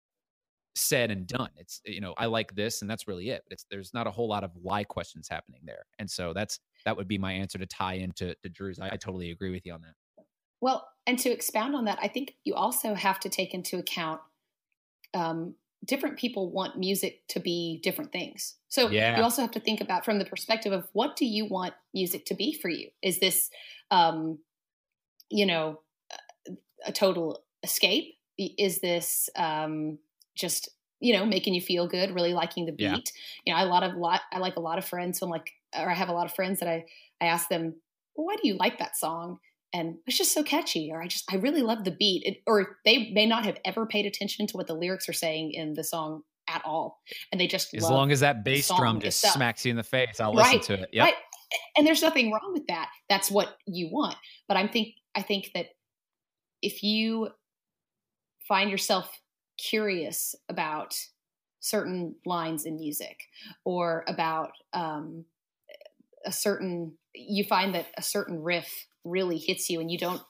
said and done. It's you know I like this and that's really it. It's there's not a whole lot of why questions happening there, and so that's that would be my answer to tie into to Drew's. I, I totally agree with you on that. Well, and to expound on that, I think you also have to take into account um, different people want music to be different things. So yeah. you also have to think about from the perspective of what do you want music to be for you? Is this, um, you know, a total escape? Is this um, just you know making you feel good, really liking the beat? Yeah. You know, I a lot of lot I like a lot of friends. So I'm like, or I have a lot of friends that I I ask them, well, why do you like that song? and it's just so catchy or i just i really love the beat it, or they may not have ever paid attention to what the lyrics are saying in the song at all and they just as long as that bass drum just itself. smacks you in the face i'll right, listen to it yeah right and there's nothing wrong with that that's what you want but i'm think i think that if you find yourself curious about certain lines in music or about um, a certain you find that a certain riff really hits you and you don't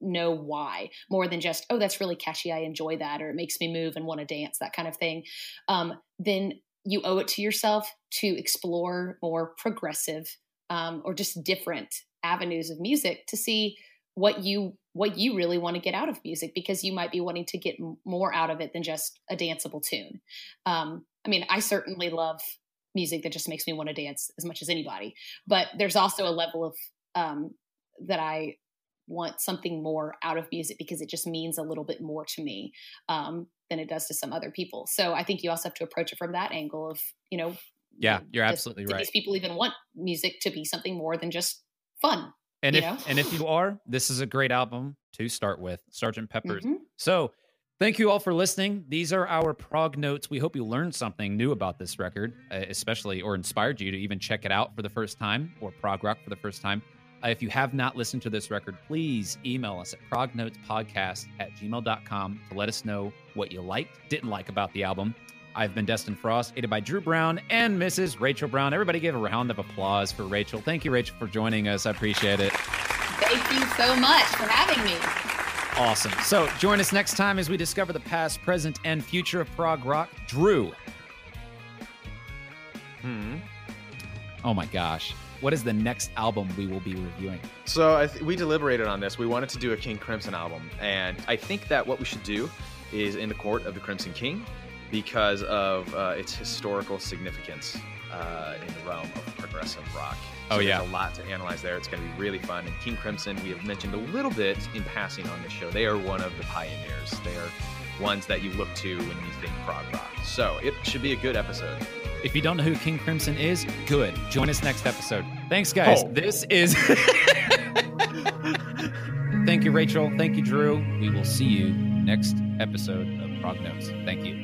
know why more than just oh that's really catchy i enjoy that or it makes me move and want to dance that kind of thing um, then you owe it to yourself to explore more progressive um, or just different avenues of music to see what you what you really want to get out of music because you might be wanting to get more out of it than just a danceable tune um, i mean i certainly love music that just makes me want to dance as much as anybody but there's also a level of um, that I want something more out of music because it just means a little bit more to me um, than it does to some other people. So I think you also have to approach it from that angle of, you know, yeah, you're does, absolutely right. These people even want music to be something more than just fun. And if and if you are, this is a great album to start with, Sergeant Pepper's. Mm-hmm. So Thank you all for listening. These are our prog notes. We hope you learned something new about this record, uh, especially or inspired you to even check it out for the first time or prog rock for the first time. Uh, if you have not listened to this record, please email us at prognotespodcast at gmail.com to let us know what you liked, didn't like about the album. I've been Destin Frost, aided by Drew Brown and Mrs. Rachel Brown. Everybody give a round of applause for Rachel. Thank you, Rachel, for joining us. I appreciate it. Thank you so much for having me. Awesome. So join us next time as we discover the past, present, and future of prog rock. Drew. Hmm. Oh my gosh what is the next album we will be reviewing? So th- we deliberated on this. We wanted to do a King Crimson album, and I think that what we should do is in the court of the Crimson King because of uh, its historical significance uh, in the realm of progressive rock. So oh yeah, a lot to analyze there. It's going to be really fun. And King Crimson, we have mentioned a little bit in passing on this show. They are one of the pioneers. They are ones that you look to when you think prog rock. So it should be a good episode. If you don't know who King Crimson is, good. Join us next episode. Thanks, guys. Oh. This is. Thank you, Rachel. Thank you, Drew. We will see you next episode of Prog Notes. Thank you.